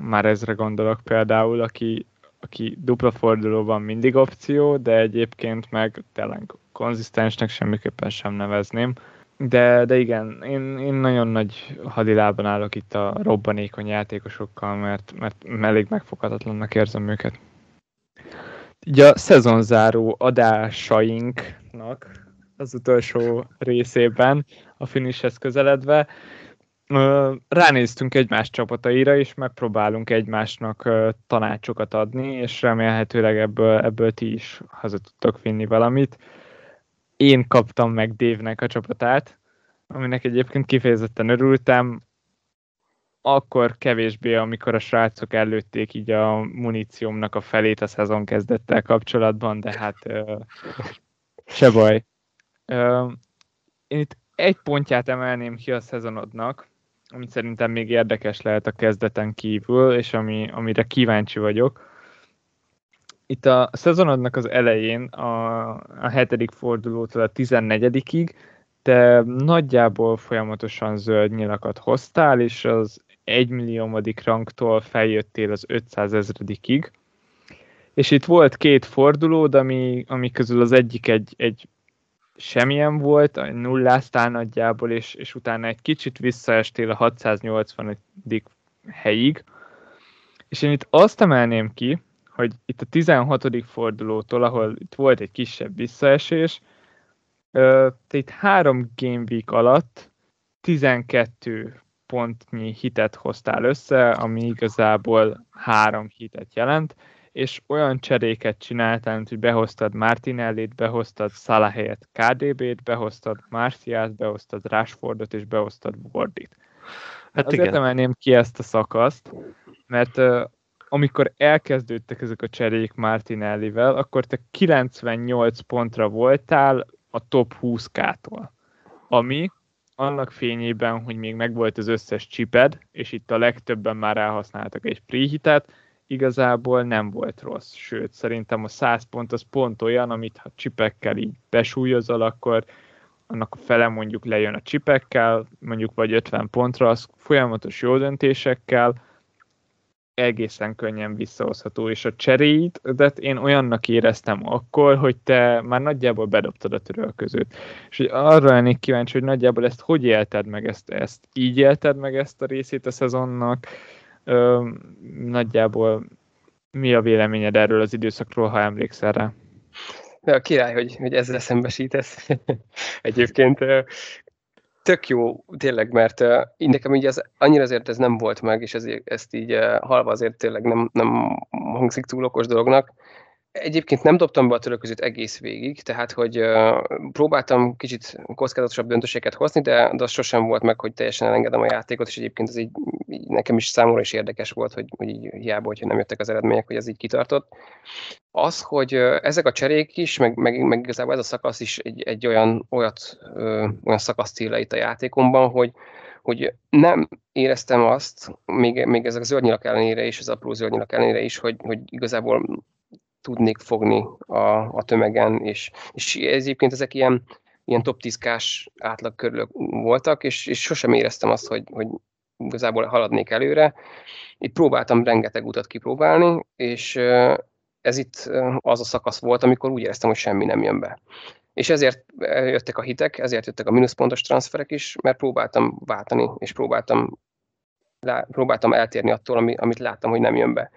Már ezre gondolok például, aki, aki dupla fordulóban mindig opció, de egyébként meg tényleg konzisztensnek semmiképpen sem nevezném. De, de igen, én, én nagyon nagy hadilában állok itt a robbanékony játékosokkal, mert, mert elég megfoghatatlannak érzem őket. Így a szezonzáró adásainknak az utolsó részében, a finishhez közeledve, ránéztünk egymás csapataira, és megpróbálunk egymásnak tanácsokat adni, és remélhetőleg ebből, ebből ti is haza tudtok vinni valamit én kaptam meg Dévnek a csapatát, aminek egyébként kifejezetten örültem, akkor kevésbé, amikor a srácok előtték így a muníciómnak a felét a szezon kezdettel kapcsolatban, de hát uh, se baj. Uh, én itt egy pontját emelném ki a szezonodnak, ami szerintem még érdekes lehet a kezdeten kívül, és ami, amire kíváncsi vagyok itt a szezonodnak az elején, a, a hetedik fordulótól a tizennegyedikig, te nagyjából folyamatosan zöld nyilakat hoztál, és az egymilliómodik rangtól feljöttél az 500 ezredikig. És itt volt két fordulód, ami, ami közül az egyik egy, egy semmilyen volt, nulláztál nagyjából, és, és utána egy kicsit visszaestél a 680. helyig. És én itt azt emelném ki, hogy itt a 16. fordulótól, ahol itt volt egy kisebb visszaesés, te itt három game week alatt 12 pontnyi hitet hoztál össze, ami igazából három hitet jelent, és olyan cseréket csináltál, hogy behoztad Martinellit, behoztad Salah helyett KDB-t, behoztad Marciát, behoztad Rashfordot, és behoztad Wardit. Hát Azért igen. emelném ki ezt a szakaszt, mert amikor elkezdődtek ezek a cserék Martinellivel, akkor te 98 pontra voltál a top 20K-tól. Ami annak fényében, hogy még megvolt az összes csiped, és itt a legtöbben már elhasználtak egy prehitet, igazából nem volt rossz. Sőt, szerintem a 100 pont az pont olyan, amit ha csipekkel így besúlyozol, akkor annak a fele mondjuk lejön a csipekkel, mondjuk vagy 50 pontra, az folyamatos jó döntésekkel, egészen könnyen visszahozható, és a cseréit, de én olyannak éreztem akkor, hogy te már nagyjából bedobtad a törölközőt. És hogy arra lennék kíváncsi, hogy nagyjából ezt hogy élted meg, ezt, ezt így élted meg ezt a részét a szezonnak, Ö, nagyjából mi a véleményed erről az időszakról, ha emlékszel rá? A király, hogy, hogy ezzel szembesítesz. Egyébként tök jó, tényleg, mert uh, nekem így az, annyira azért ez nem volt meg, és ez, ezt így uh, halva azért tényleg nem, nem hangzik túl okos dolognak, Egyébként nem dobtam be a töröközőt egész végig, tehát hogy próbáltam kicsit kockázatosabb döntéseket hozni, de, de az sosem volt meg, hogy teljesen elengedem a játékot, és egyébként ez így, így nekem is számomra is érdekes volt, hogy, hogy így hiába, hogyha nem jöttek az eredmények, hogy ez így kitartott. Az, hogy ezek a cserék is, meg, meg, meg igazából ez a szakasz is egy, egy olyan, olyat, uh, olyan szakasz itt a játékomban, hogy, hogy nem éreztem azt, még, még ezek a zöldnyilak ellenére is, az apró zöldnyilak ellenére is, hogy, hogy igazából tudnék fogni a, a tömegen, és, és ez egyébként ezek ilyen, ilyen top 10 kás átlag körülök voltak, és, és sosem éreztem azt, hogy, hogy igazából haladnék előre. Itt próbáltam rengeteg utat kipróbálni, és ez itt az a szakasz volt, amikor úgy éreztem, hogy semmi nem jön be. És ezért jöttek a hitek, ezért jöttek a mínuszpontos transferek is, mert próbáltam váltani, és próbáltam, próbáltam eltérni attól, amit láttam, hogy nem jön be.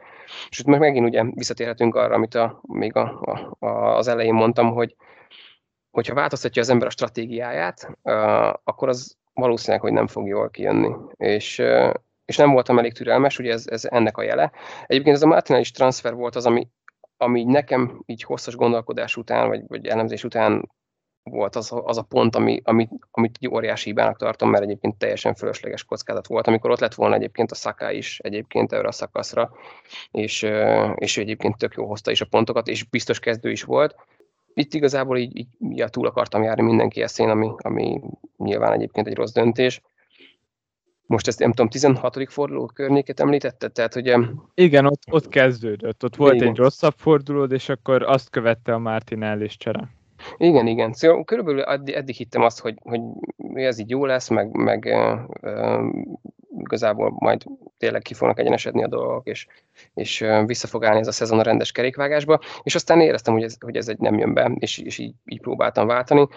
És itt meg megint ugye visszatérhetünk arra, amit a, még a, a, a, az elején mondtam, hogy hogyha változtatja az ember a stratégiáját, uh, akkor az valószínűleg, hogy nem fog jól kijönni. És, uh, és nem voltam elég türelmes, ugye ez, ez ennek a jele. Egyébként ez a Martinelis transfer volt az, ami, ami nekem így hosszas gondolkodás után, vagy, vagy elemzés után volt az, az a pont, ami, ami, amit egy óriási hibának tartom, mert egyébként teljesen fölösleges kockázat volt, amikor ott lett volna egyébként a szaká is egyébként erre a szakaszra, és, és egyébként tök jó hozta is a pontokat, és biztos kezdő is volt. Itt igazából így, így ja, túl akartam járni mindenki eszén, ami, ami nyilván egyébként egy rossz döntés. Most ezt nem tudom, 16. forduló környéket említette? Tehát, hogy... Igen, ott, ott kezdődött. Ott volt igen. egy rosszabb fordulód, és akkor azt követte a Martinelli csere. Igen, igen. Szóval körülbelül eddig, eddig hittem azt, hogy, hogy ez így jó lesz, meg, meg uh, igazából majd tényleg ki fognak egyenesedni a dolgok, és, és vissza fog állni ez a szezon a rendes kerékvágásba, és aztán éreztem, hogy ez, hogy ez egy nem jön be, és, és így, így próbáltam váltani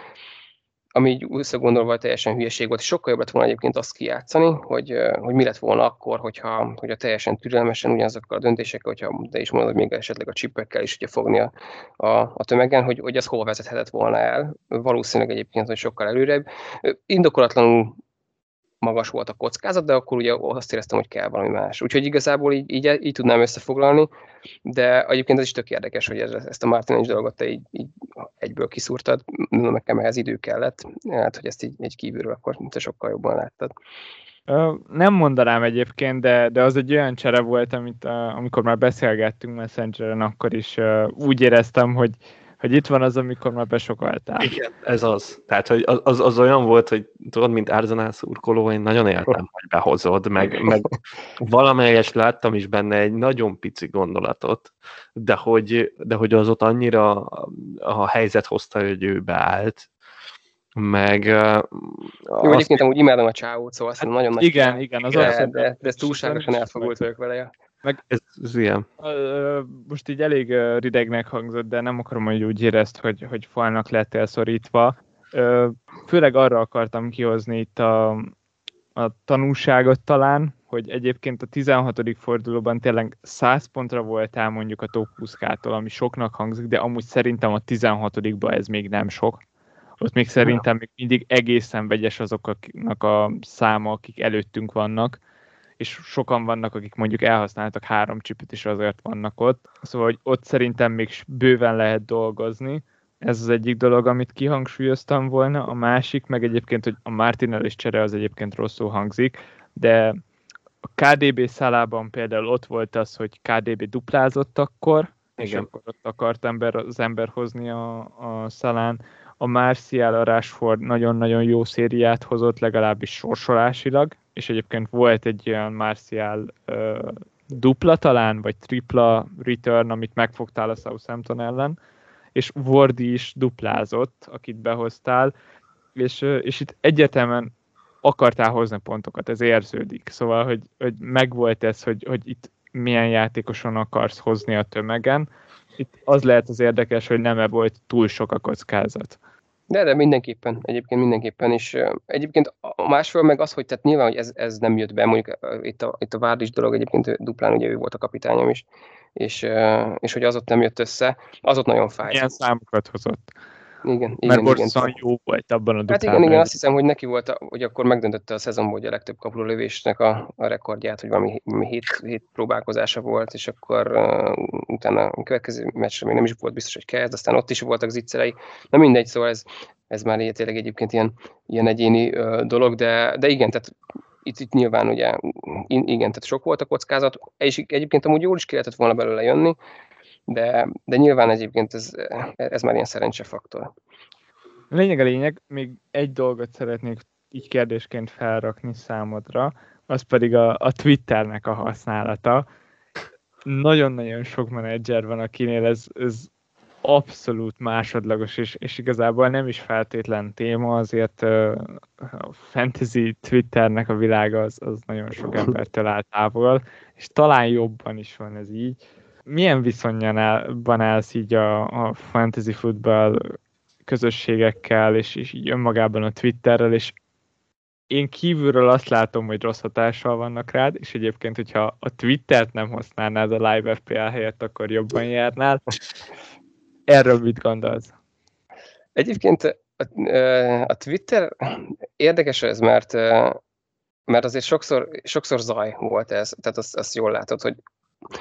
ami így visszagondolva teljesen hülyeség volt, sokkal jobb lett volna egyébként azt kijátszani, hogy, hogy mi lett volna akkor, hogyha, hogyha teljesen türelmesen ugyanazokkal a döntésekkel, hogyha te is mondod, még esetleg a csipekkel is ugye fogni a, a, a tömegen, hogy, hogy ez hova vezethetett volna el. Valószínűleg egyébként, hogy sokkal előrebb. Indokolatlanul magas volt a kockázat, de akkor ugye azt éreztem, hogy kell valami más. Úgyhogy igazából így, így, így tudnám összefoglalni, de egyébként ez is tök érdekes, hogy ez, ezt a Martinez dolgot te így, így egyből kiszúrtad, nekem ehhez idő kellett, hát hogy ezt így egy kívülről akkor te sokkal jobban láttad. Nem mondanám egyébként, de, de az egy olyan csere volt, amit amikor már beszélgettünk Messengeren, akkor is úgy éreztem, hogy, hogy itt van az, amikor már besokaltál. Igen, ez az. Tehát, hogy az, az olyan volt, hogy tudod, mint Arzenál szurkoló, én nagyon éltem, hogy behozod, meg, meg valamelyes láttam is benne egy nagyon pici gondolatot, de hogy, de hogy az ott annyira a helyzet hozta, hogy ő beállt, meg... Uh, Jó, egyébként amúgy imádom a csáót, szóval hát, nagyon nagy... Igen, igen, az de, de, de, de ez túlságosan elfogult vagyok vele. Meg ez, ez ilyen. Most így elég ridegnek hangzott, de nem akarom, hogy úgy érezt, hogy, hogy falnak lettél szorítva. Főleg arra akartam kihozni itt a, a tanulságot talán, hogy egyébként a 16. fordulóban tényleg 100 pontra voltál mondjuk a top 20 ami soknak hangzik, de amúgy szerintem a 16 ba ez még nem sok. Ott még szerintem még mindig egészen vegyes azoknak a száma, akik előttünk vannak és sokan vannak, akik mondjuk elhasználtak három csipet, és azért vannak ott. Szóval, hogy ott szerintem még bőven lehet dolgozni. Ez az egyik dolog, amit kihangsúlyoztam volna. A másik, meg egyébként, hogy a Martinelli csere az egyébként rosszul hangzik, de a KDB szálában például ott volt az, hogy KDB duplázott akkor, Igen. és akkor ott akart ember, az ember hozni a, a szalán. A Martial, a Rashford nagyon-nagyon jó szériát hozott, legalábbis sorsolásilag, és egyébként volt egy olyan Martial uh, dupla talán, vagy tripla return, amit megfogtál a Southampton ellen, és Wardy is duplázott, akit behoztál, és, és itt egyetemen akartál hozni pontokat, ez érződik. Szóval, hogy, hogy megvolt ez, hogy, hogy itt milyen játékoson akarsz hozni a tömegen. Itt az lehet az érdekes, hogy nem -e volt túl sok a kockázat. De, de mindenképpen, egyébként mindenképpen, és egyébként a másfél meg az, hogy tehát nyilván, hogy ez, ez nem jött be, mondjuk itt a, itt a Várdis dolog egyébként duplán ugye ő volt a kapitányom is, és, és hogy az ott nem jött össze, az ott nagyon fáj. Milyen számokat hozott? Igen, igen, Mert igen. jó volt abban a Hát igen, igen, azt hiszem, hogy neki volt, a, hogy akkor megdöntötte a szezonból, hogy a legtöbb kapulólövésnek a, a rekordját, hogy valami hét, hét próbálkozása volt, és akkor uh, utána a következő meccsre még nem is volt biztos, hogy kezd, aztán ott is voltak zicserei. Na mindegy, szóval ez, ez már tényleg egyébként ilyen, ilyen egyéni uh, dolog, de, de igen, tehát itt, itt nyilván ugye, igen, tehát sok volt a kockázat, és egyébként amúgy jól is ki lehetett volna belőle jönni, de, de nyilván egyébként ez, ez már ilyen szerencsefaktor. Lényeg a lényeg, még egy dolgot szeretnék így kérdésként felrakni számodra, az pedig a, a Twitternek a használata. Nagyon-nagyon sok menedzser van, akinél ez, ez abszolút másodlagos, és, és igazából nem is feltétlen téma, azért uh, a fantasy Twitternek a világa az, az nagyon sok embertől áll távol, és talán jobban is van ez így milyen viszonyban állsz így a, a fantasy football közösségekkel, és, és így önmagában a Twitterrel, és én kívülről azt látom, hogy rossz hatással vannak rád, és egyébként, hogyha a Twittert nem használnád a Live FPL helyett, akkor jobban járnál. Erről mit gondolsz? Egyébként a, a Twitter érdekes ez, mert mert azért sokszor, sokszor zaj volt ez, tehát azt, azt jól látod, hogy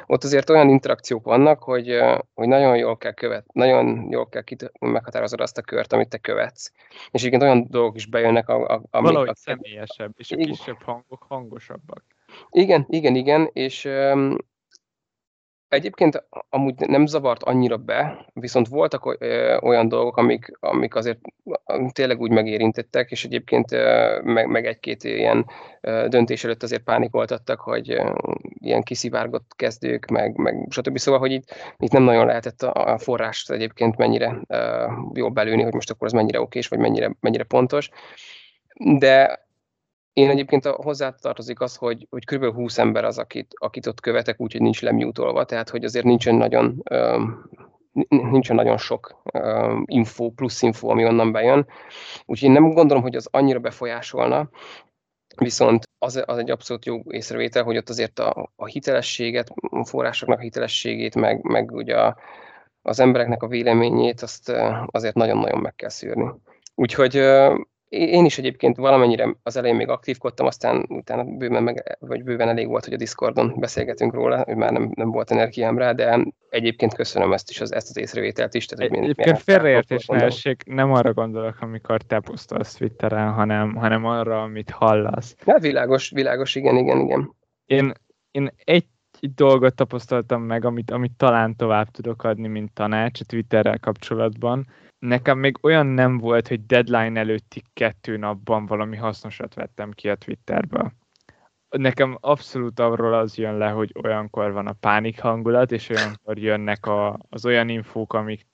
ott azért olyan interakciók vannak, hogy, hogy nagyon jól kell követ, nagyon jól kell kit- meghatározod azt a kört, amit te követsz. És igen, olyan dolgok is bejönnek, a, a, amik... Valahogy a, személyesebb, és a kisebb hangok hangosabbak. Igen, igen, igen, és Egyébként amúgy nem zavart annyira be, viszont voltak olyan dolgok, amik, amik azért tényleg úgy megérintettek, és egyébként meg, meg egy-két ilyen döntés előtt azért pánikoltattak, hogy ilyen kiszivárgott kezdők, meg, meg stb. Szóval, hogy itt, itt nem nagyon lehetett a forrást egyébként mennyire jól belőni, hogy most akkor az mennyire okés, vagy mennyire, mennyire pontos. De én egyébként a, hozzátartozik az, hogy, hogy kb. 20 ember az, akit, akit ott követek, úgyhogy nincs lemutolva, tehát hogy azért nincsen nagyon, nincsen nagyon sok info, plusz info, ami onnan bejön. Úgyhogy én nem gondolom, hogy az annyira befolyásolna, Viszont az, az egy abszolút jó észrevétel, hogy ott azért a, a hitelességet, a forrásoknak a hitelességét, meg, meg ugye a, az embereknek a véleményét, azt azért nagyon-nagyon meg kell szűrni. Úgyhogy én is egyébként valamennyire az elején még aktívkodtam, aztán utána bőven, meg, vagy bőven elég volt, hogy a Discordon beszélgetünk róla, hogy már nem, nem volt energiám rá, de egyébként köszönöm ezt is, az, ezt az észrevételt is. Tehát, hogy egyébként félreértés ne essék, nem arra gondolok, amikor te posztolsz Twitteren, hanem, hanem arra, amit hallasz. Ja, világos, világos, igen, igen, igen. Én, én egy dolgot tapasztaltam meg, amit, amit talán tovább tudok adni, mint tanács a Twitterrel kapcsolatban, Nekem még olyan nem volt, hogy deadline előtti kettő napban valami hasznosat vettem ki a Twitterből. Nekem abszolút arról az jön le, hogy olyankor van a pánik hangulat, és olyankor jönnek a, az olyan infók, amik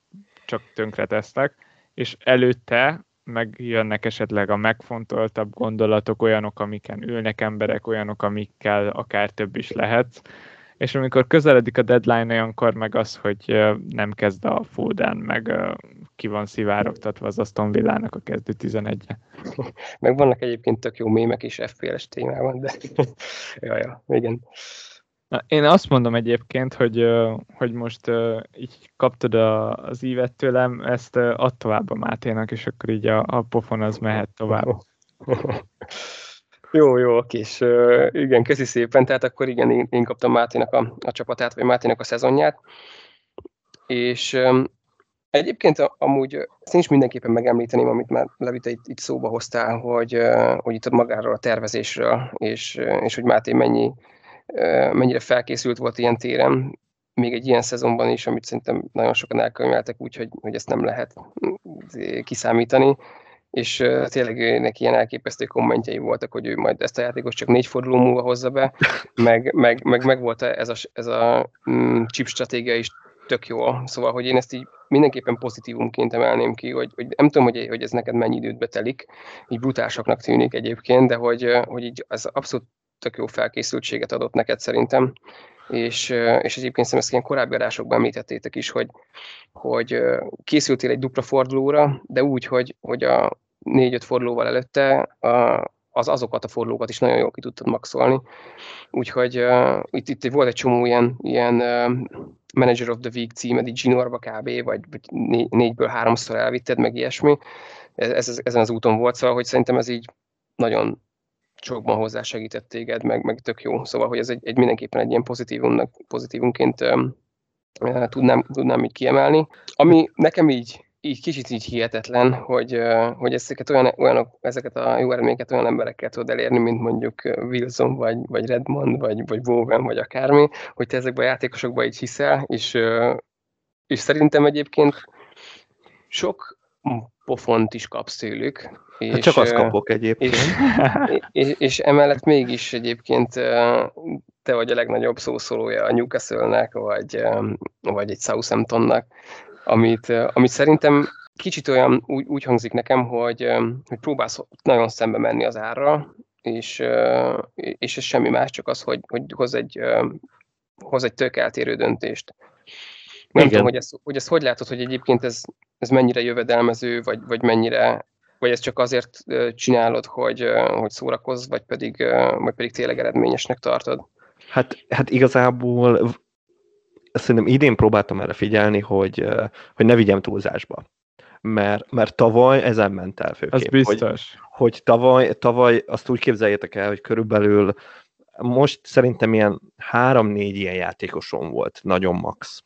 csak tönkre tesznek, és előtte megjönnek esetleg a megfontoltabb gondolatok, olyanok, amiken ülnek emberek, olyanok, amikkel akár több is lehet és amikor közeledik a deadline, olyankor meg az, hogy nem kezd a Foden, meg ki van szivárogtatva az Aston Villának a kezdő 11-e. Meg vannak egyébként tök jó mémek is FPL-es témában, de ja, ja, igen. Na, én azt mondom egyébként, hogy, hogy most így kaptad az ívet tőlem, ezt add tovább a Máténak, és akkor így a, a pofon az mehet tovább. Jó, jó, uh, igen, köszi szépen. Tehát akkor igen, én, én kaptam Máténak a, a csapatát, vagy Máténak a szezonját. És egyébként amúgy ezt is mindenképpen megemlíteném, amit már Levita itt, itt szóba hoztál, hogy, hogy itt magáról a tervezésről, és, és hogy Máté mennyi, mennyire felkészült volt ilyen téren, még egy ilyen szezonban is, amit szerintem nagyon sokan elkönyveltek, úgyhogy hogy ezt nem lehet kiszámítani és uh, tényleg neki ilyen elképesztő kommentjei voltak, hogy ő majd ezt a játékos csak négy forduló múlva hozza be, meg, meg, meg, meg volt ez a, ez a mm, chip stratégia is tök jó. Szóval, hogy én ezt így mindenképpen pozitívumként emelném ki, hogy, hogy nem tudom, hogy, hogy ez neked mennyi időt betelik, így brutálsaknak tűnik egyébként, de hogy, hogy így ez abszolút tök jó felkészültséget adott neked szerintem, és, és egyébként szerintem ezt ilyen korábbi adásokban említettétek is, hogy, hogy készültél egy dupla fordulóra, de úgy, hogy, hogy a négy-öt fordulóval előtte az azokat a fordulókat is nagyon jól ki tudtad maxolni. Úgyhogy uh, itt, itt volt egy csomó ilyen, ilyen uh, Manager of the Week címed, így Ginorba kb, vagy, vagy né, négyből háromszor elvitted, meg ilyesmi. Ez, ez, ezen az úton volt, szóval, hogy szerintem ez így nagyon sokban hozzásegített téged, meg, meg tök jó. Szóval, hogy ez egy, egy mindenképpen egy ilyen pozitívumnak, pozitívunként um, tudnám, tudnám így kiemelni. Ami nekem így így kicsit így hihetetlen, hogy, hogy ezeket, olyan, olyanok, ezeket a jó eredményeket olyan emberekkel tudod elérni, mint mondjuk Wilson, vagy, vagy Redmond, vagy, vagy Bowen, vagy akármi, hogy te ezekben a játékosokban így hiszel, és, és szerintem egyébként sok pofont is kapsz tőlük. És, hát csak azt kapok egyébként. És, és, és emellett mégis egyébként te vagy a legnagyobb szószólója a Newcastle-nek, vagy, vagy egy Southamptonnak amit, amit szerintem kicsit olyan úgy, úgy hangzik nekem, hogy, hogy próbálsz nagyon szembe menni az árra, és, és ez semmi más, csak az, hogy, hogy hoz egy, hoz egy tök eltérő döntést. Nem Igen. tudom, hogy ezt, hogy ezt hogy látod, hogy egyébként ez, ez mennyire jövedelmező, vagy, vagy mennyire, vagy ezt csak azért csinálod, hogy, hogy szórakozz, vagy pedig, vagy pedig tényleg eredményesnek tartod? Hát, hát igazából szerintem idén próbáltam erre figyelni, hogy, hogy ne vigyem túlzásba. Mert, mert tavaly ezen ment el főképp. Az biztos. Hogy, hogy tavaly, tavaly azt úgy képzeljétek el, hogy körülbelül most szerintem ilyen három-négy ilyen játékosom volt, nagyon max.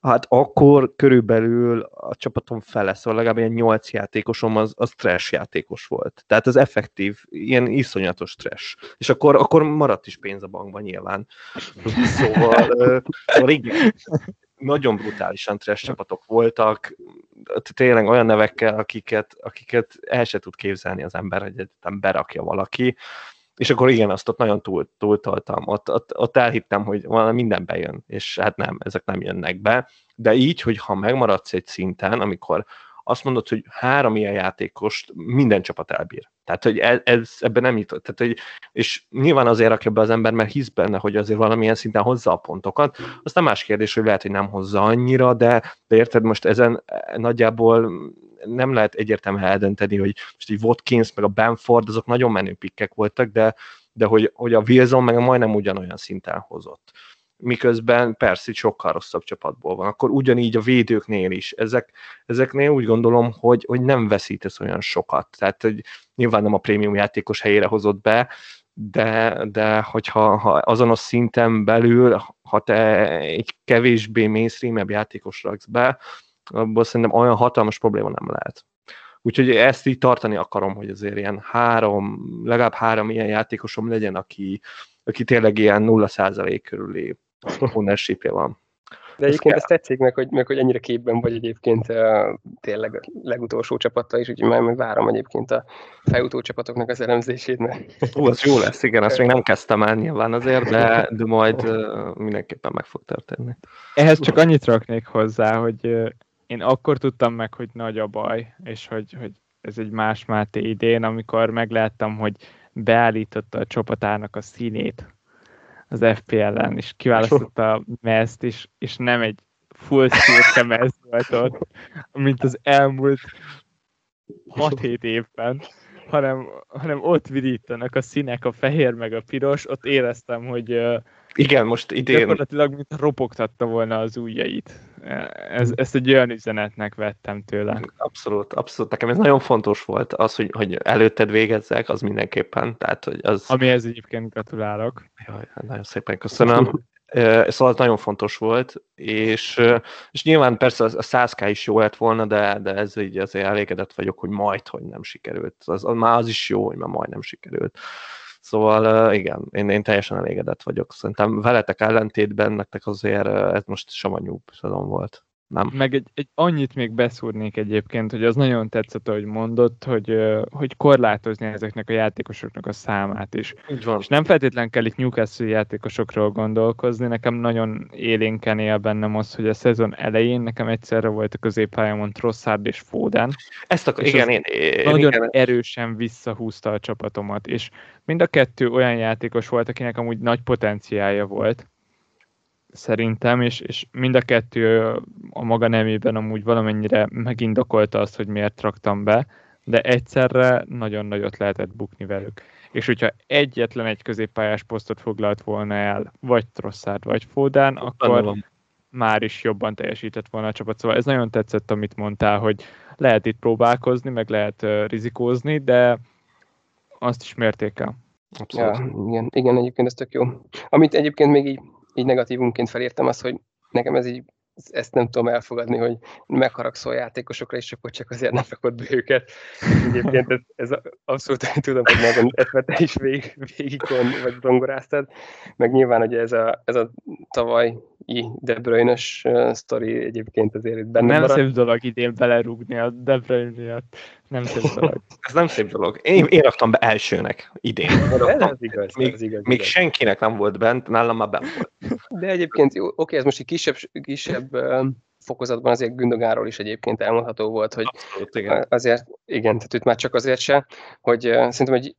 Hát akkor körülbelül a csapatom fele, szóval legalább ilyen nyolc játékosom az, az trash játékos volt. Tehát az effektív, ilyen iszonyatos trash. És akkor, akkor maradt is pénz a bankban nyilván. Szóval, szóval igen, nagyon brutálisan trash csapatok voltak, tényleg olyan nevekkel, akiket, akiket el se tud képzelni az ember, hogy berakja valaki és akkor igen, azt ott nagyon túl, túltoltam. Ott, ott, ott elhittem, hogy valami minden bejön, és hát nem, ezek nem jönnek be. De így, hogy ha megmaradsz egy szinten, amikor azt mondod, hogy három ilyen játékost minden csapat elbír. Tehát, hogy ez, ez ebben nem jutott. Tehát, hogy, és nyilván azért rakja be az ember, mert hisz benne, hogy azért valamilyen szinten hozza a pontokat. Aztán más kérdés, hogy lehet, hogy nem hozza annyira, de, de érted, most ezen nagyjából nem lehet egyértelműen eldönteni, hogy most egy Watkins, meg a Benford, azok nagyon menő pikkek voltak, de, de hogy, hogy a Wilson meg majdnem ugyanolyan szinten hozott miközben persze sokkal rosszabb csapatból van. Akkor ugyanígy a védőknél is. Ezek, ezeknél úgy gondolom, hogy, hogy nem veszítesz olyan sokat. Tehát hogy nyilván nem a prémium játékos helyére hozott be, de, de hogyha ha azonos szinten belül, ha te egy kevésbé mainstream játékos raksz be, abból szerintem olyan hatalmas probléma nem lehet. Úgyhogy ezt így tartani akarom, hogy azért ilyen három, legalább három ilyen játékosom legyen, aki, aki tényleg ilyen 0% körüli ownership van. De egyébként ez tetszik meg, hogy, meg, hogy ennyire képben vagy egyébként uh, tényleg a legutolsó csapattal is, úgyhogy már meg várom egyébként a fejutó csapatoknak az elemzését. Mert... Ó, az jó lesz, igen, azt még nem kezdtem el nyilván azért, de, de majd uh, mindenképpen meg fog történni. Ehhez csak annyit raknék hozzá, hogy uh, én akkor tudtam meg, hogy nagy a baj, és hogy, hogy ez egy más Máté idén, amikor megláttam, hogy beállította a csapatának a színét az FPL-en, és kiválasztotta a mezt, és, és nem egy full szürke mez volt ott, mint az elmúlt 6-7 évben, hanem, hanem ott vidítanak a színek, a fehér meg a piros, ott éreztem, hogy igen, most idén... Gyakorlatilag, mint ropogtatta volna az ujjait. Ez, ezt egy olyan üzenetnek vettem tőle. Abszolút, abszolút. Nekem ez nagyon fontos volt, az, hogy, hogy előtted végezzek, az mindenképpen. Tehát, hogy az... Amihez egyébként gratulálok. Jaj, hát nagyon szépen köszönöm. szóval nagyon fontos volt, és, és nyilván persze a 100k is jó lett volna, de, de ez így azért elégedett vagyok, hogy majd, hogy nem sikerült. Az, az már az is jó, hogy már majd nem sikerült. Szóval igen, én, én teljesen elégedett vagyok. Szerintem veletek ellentétben nektek azért ez most savanyúbb szezon volt. Nem. Meg egy, egy annyit még beszúrnék egyébként, hogy az nagyon tetszett, ahogy mondott, hogy, hogy korlátozni ezeknek a játékosoknak a számát is. Így van. És nem feltétlenül kell itt Newcastle játékosokról gondolkozni, nekem nagyon élénken él bennem az, hogy a szezon elején nekem egyszerre volt a középpályámon Trossard és Foden. Ezt akkor, igen, én, én, nagyon igen. erősen visszahúzta a csapatomat, és mind a kettő olyan játékos volt, akinek amúgy nagy potenciálja volt, szerintem, és, és mind a kettő a maga nemében amúgy valamennyire megindokolta azt, hogy miért raktam be, de egyszerre nagyon nagyot lehetett bukni velük. És hogyha egyetlen egy középpályás posztot foglalt volna el, vagy Trosszárd, vagy Fódán, akkor már is jobban teljesített volna a csapat. Szóval ez nagyon tetszett, amit mondtál, hogy lehet itt próbálkozni, meg lehet uh, rizikózni, de azt is mértékel. Ja, igen, igen, egyébként ez tök jó. Amit egyébként még így, így negatívunként felírtam, az, hogy nekem ez így ezt nem tudom elfogadni, hogy megharagszol játékosokra, és akkor csak azért nem rakod be őket. Egyébként ez, ez abszolút tudom, hogy ezt te is vég, végigon, vagy zongoráztad. Meg nyilván, hogy ez a, ez a tavalyi De Bruyne-ös sztori egyébként azért itt benne Nem maradt. szép dolog idén belerúgni a De Bruyne. Nem szép dolog. Ez nem szép dolog. Én, én raktam be elsőnek idén. Ez, ez igaz. Még, ez igaz, még igaz. senkinek nem volt bent, nálam már bent volt. De egyébként jó, oké, ez most egy kisebb, kisebb fokozatban azért Gündogáról is egyébként elmondható volt, hogy Abszolút, igen. azért, igen, tehát itt már csak azért se, hogy szerintem egy,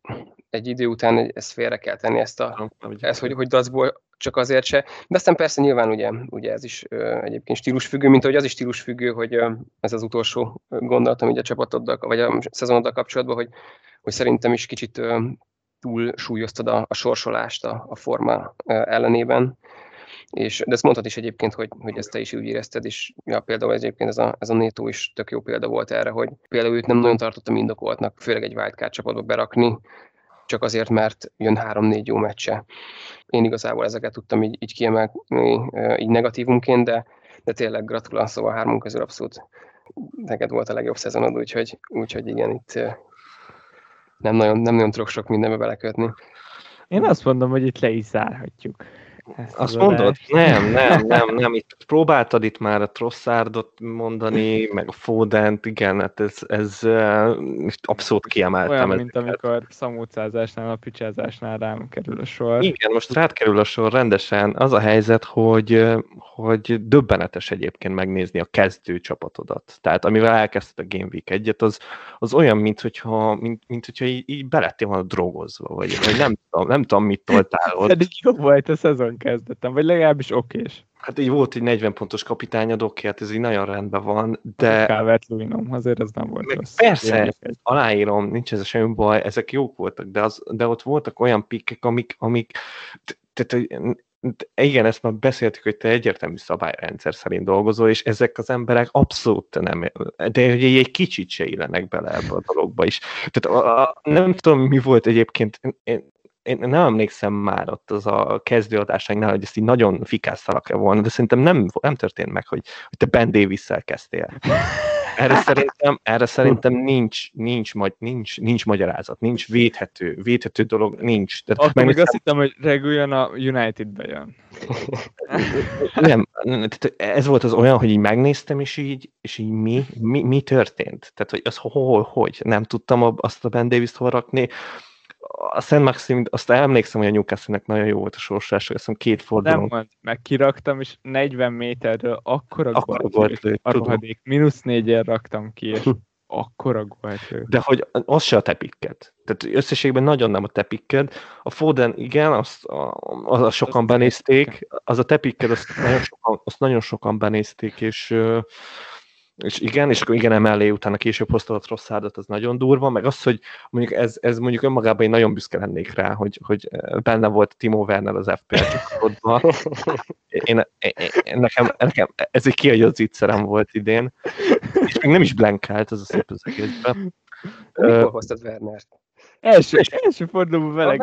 egy idő után ezt félre kell tenni, ezt, a, ezt hogy, hogy dacból csak azért se. De aztán persze nyilván ugye, ugye ez is ö, egyébként stílusfüggő, mint hogy az is stílusfüggő, hogy ö, ez az utolsó gondolatom így a csapatoddal, vagy a szezonoddal kapcsolatban, hogy, hogy szerintem is kicsit ö, túl súlyoztad a, a sorsolást a, a forma ellenében. És, de ezt mondtad is egyébként, hogy, hogy ezt te is úgy érezted, és ja, például egyébként ez a, ez a Nétó is tök jó példa volt erre, hogy például őt nem nagyon tartottam indokoltnak, főleg egy wildcard csapatba berakni, csak azért, mert jön három-négy jó meccse. Én igazából ezeket tudtam így, így kiemelni, így negatívumként, de, de tényleg gratulálok, szóval hármunk közül abszolút neked volt a legjobb szezonod, úgyhogy, úgyhogy igen, itt nem nagyon, nem nagyon tudok sok mindenbe belekötni. Én azt mondom, hogy itt le is zárhatjuk. Ezt Azt mondod? Nem, nem, nem, nem. Itt próbáltad itt már a Trosszárdot mondani, meg a Fodent, igen, hát ez, ez abszolút kiemeltem. Olyan, mint amikor szamúcázásnál, a picsázásnál rám kerül a sor. Igen, most rád kerül a sor rendesen. Az a helyzet, hogy, hogy döbbenetes egyébként megnézni a kezdő csapatodat. Tehát amivel elkezdted a Game Week egyet, az, az olyan, mint hogyha, mint, mint hogyha így, így belettél volna drogozva, vagy, vagy nem, tudom, nem tudom, mit toltál ott. Pedig jó volt a szezon kezdettem, vagy legalábbis okés. Hát így volt egy 40 pontos kapitányod, oké, hát ez így nagyon rendben van, de... Calvert Luinom, azért ez nem volt rossz. Persze, aláírom, nincs ez semmi baj, ezek jók voltak, de, az, de ott voltak olyan pikkek, amik, amik tehát igen, ezt már beszéltük, hogy te egyértelmű szabályrendszer szerint dolgozol, és ezek az emberek abszolút nem, de hogy egy kicsit se illenek bele ebbe a dologba is. Tehát a, a, nem tudom, mi volt egyébként, én, én nem emlékszem már ott az a kezdőadásainknál, hogy ezt így nagyon fikásztalak -e volna, de szerintem nem, nem történt meg, hogy, hogy te Ben davis kezdtél. Erre szerintem, erre szerintem nincs, nincs, nincs, nincs, nincs magyarázat, nincs védhető, védhető dolog, nincs. Tehát Akkor még azt hittem, hogy Reguljon a United-be jön. Nem, ez volt az olyan, hogy így megnéztem, és így, és így mi, mi, mi történt? Tehát, hogy az hol, hogy? Nem tudtam azt a Ben Davis-t hol rakni, a Szent Maxim, azt emlékszem, hogy a Newcastle-nek nagyon jó volt a sorsás, azt két fordulón. Nem mond, meg kiraktam, és 40 méterről akkora, akkora gólt lőtt, a rohadék, mínusz négyen raktam ki, és akkora gólt lőtt. De hogy az se a tepikket. Tehát összességben nagyon nem a tepikked. A Foden igen, azt, az, az sokan benézték, az a tepikked, azt nagyon sokan, azt nagyon sokan benézték, és és igen, és akkor igen, emellé utána később hozta a Trosszárdot, az nagyon durva, meg az, hogy mondjuk ez, ez mondjuk önmagában én nagyon büszke lennék rá, hogy, hogy benne volt Timo Werner az FPL csapatban. Én, én, én, nekem, nekem ez egy kiadott zicserem volt idén, és még nem is blankált, az a szép az egészben. Mikor uh, hoztad Wernert? Első, első fordulóban vele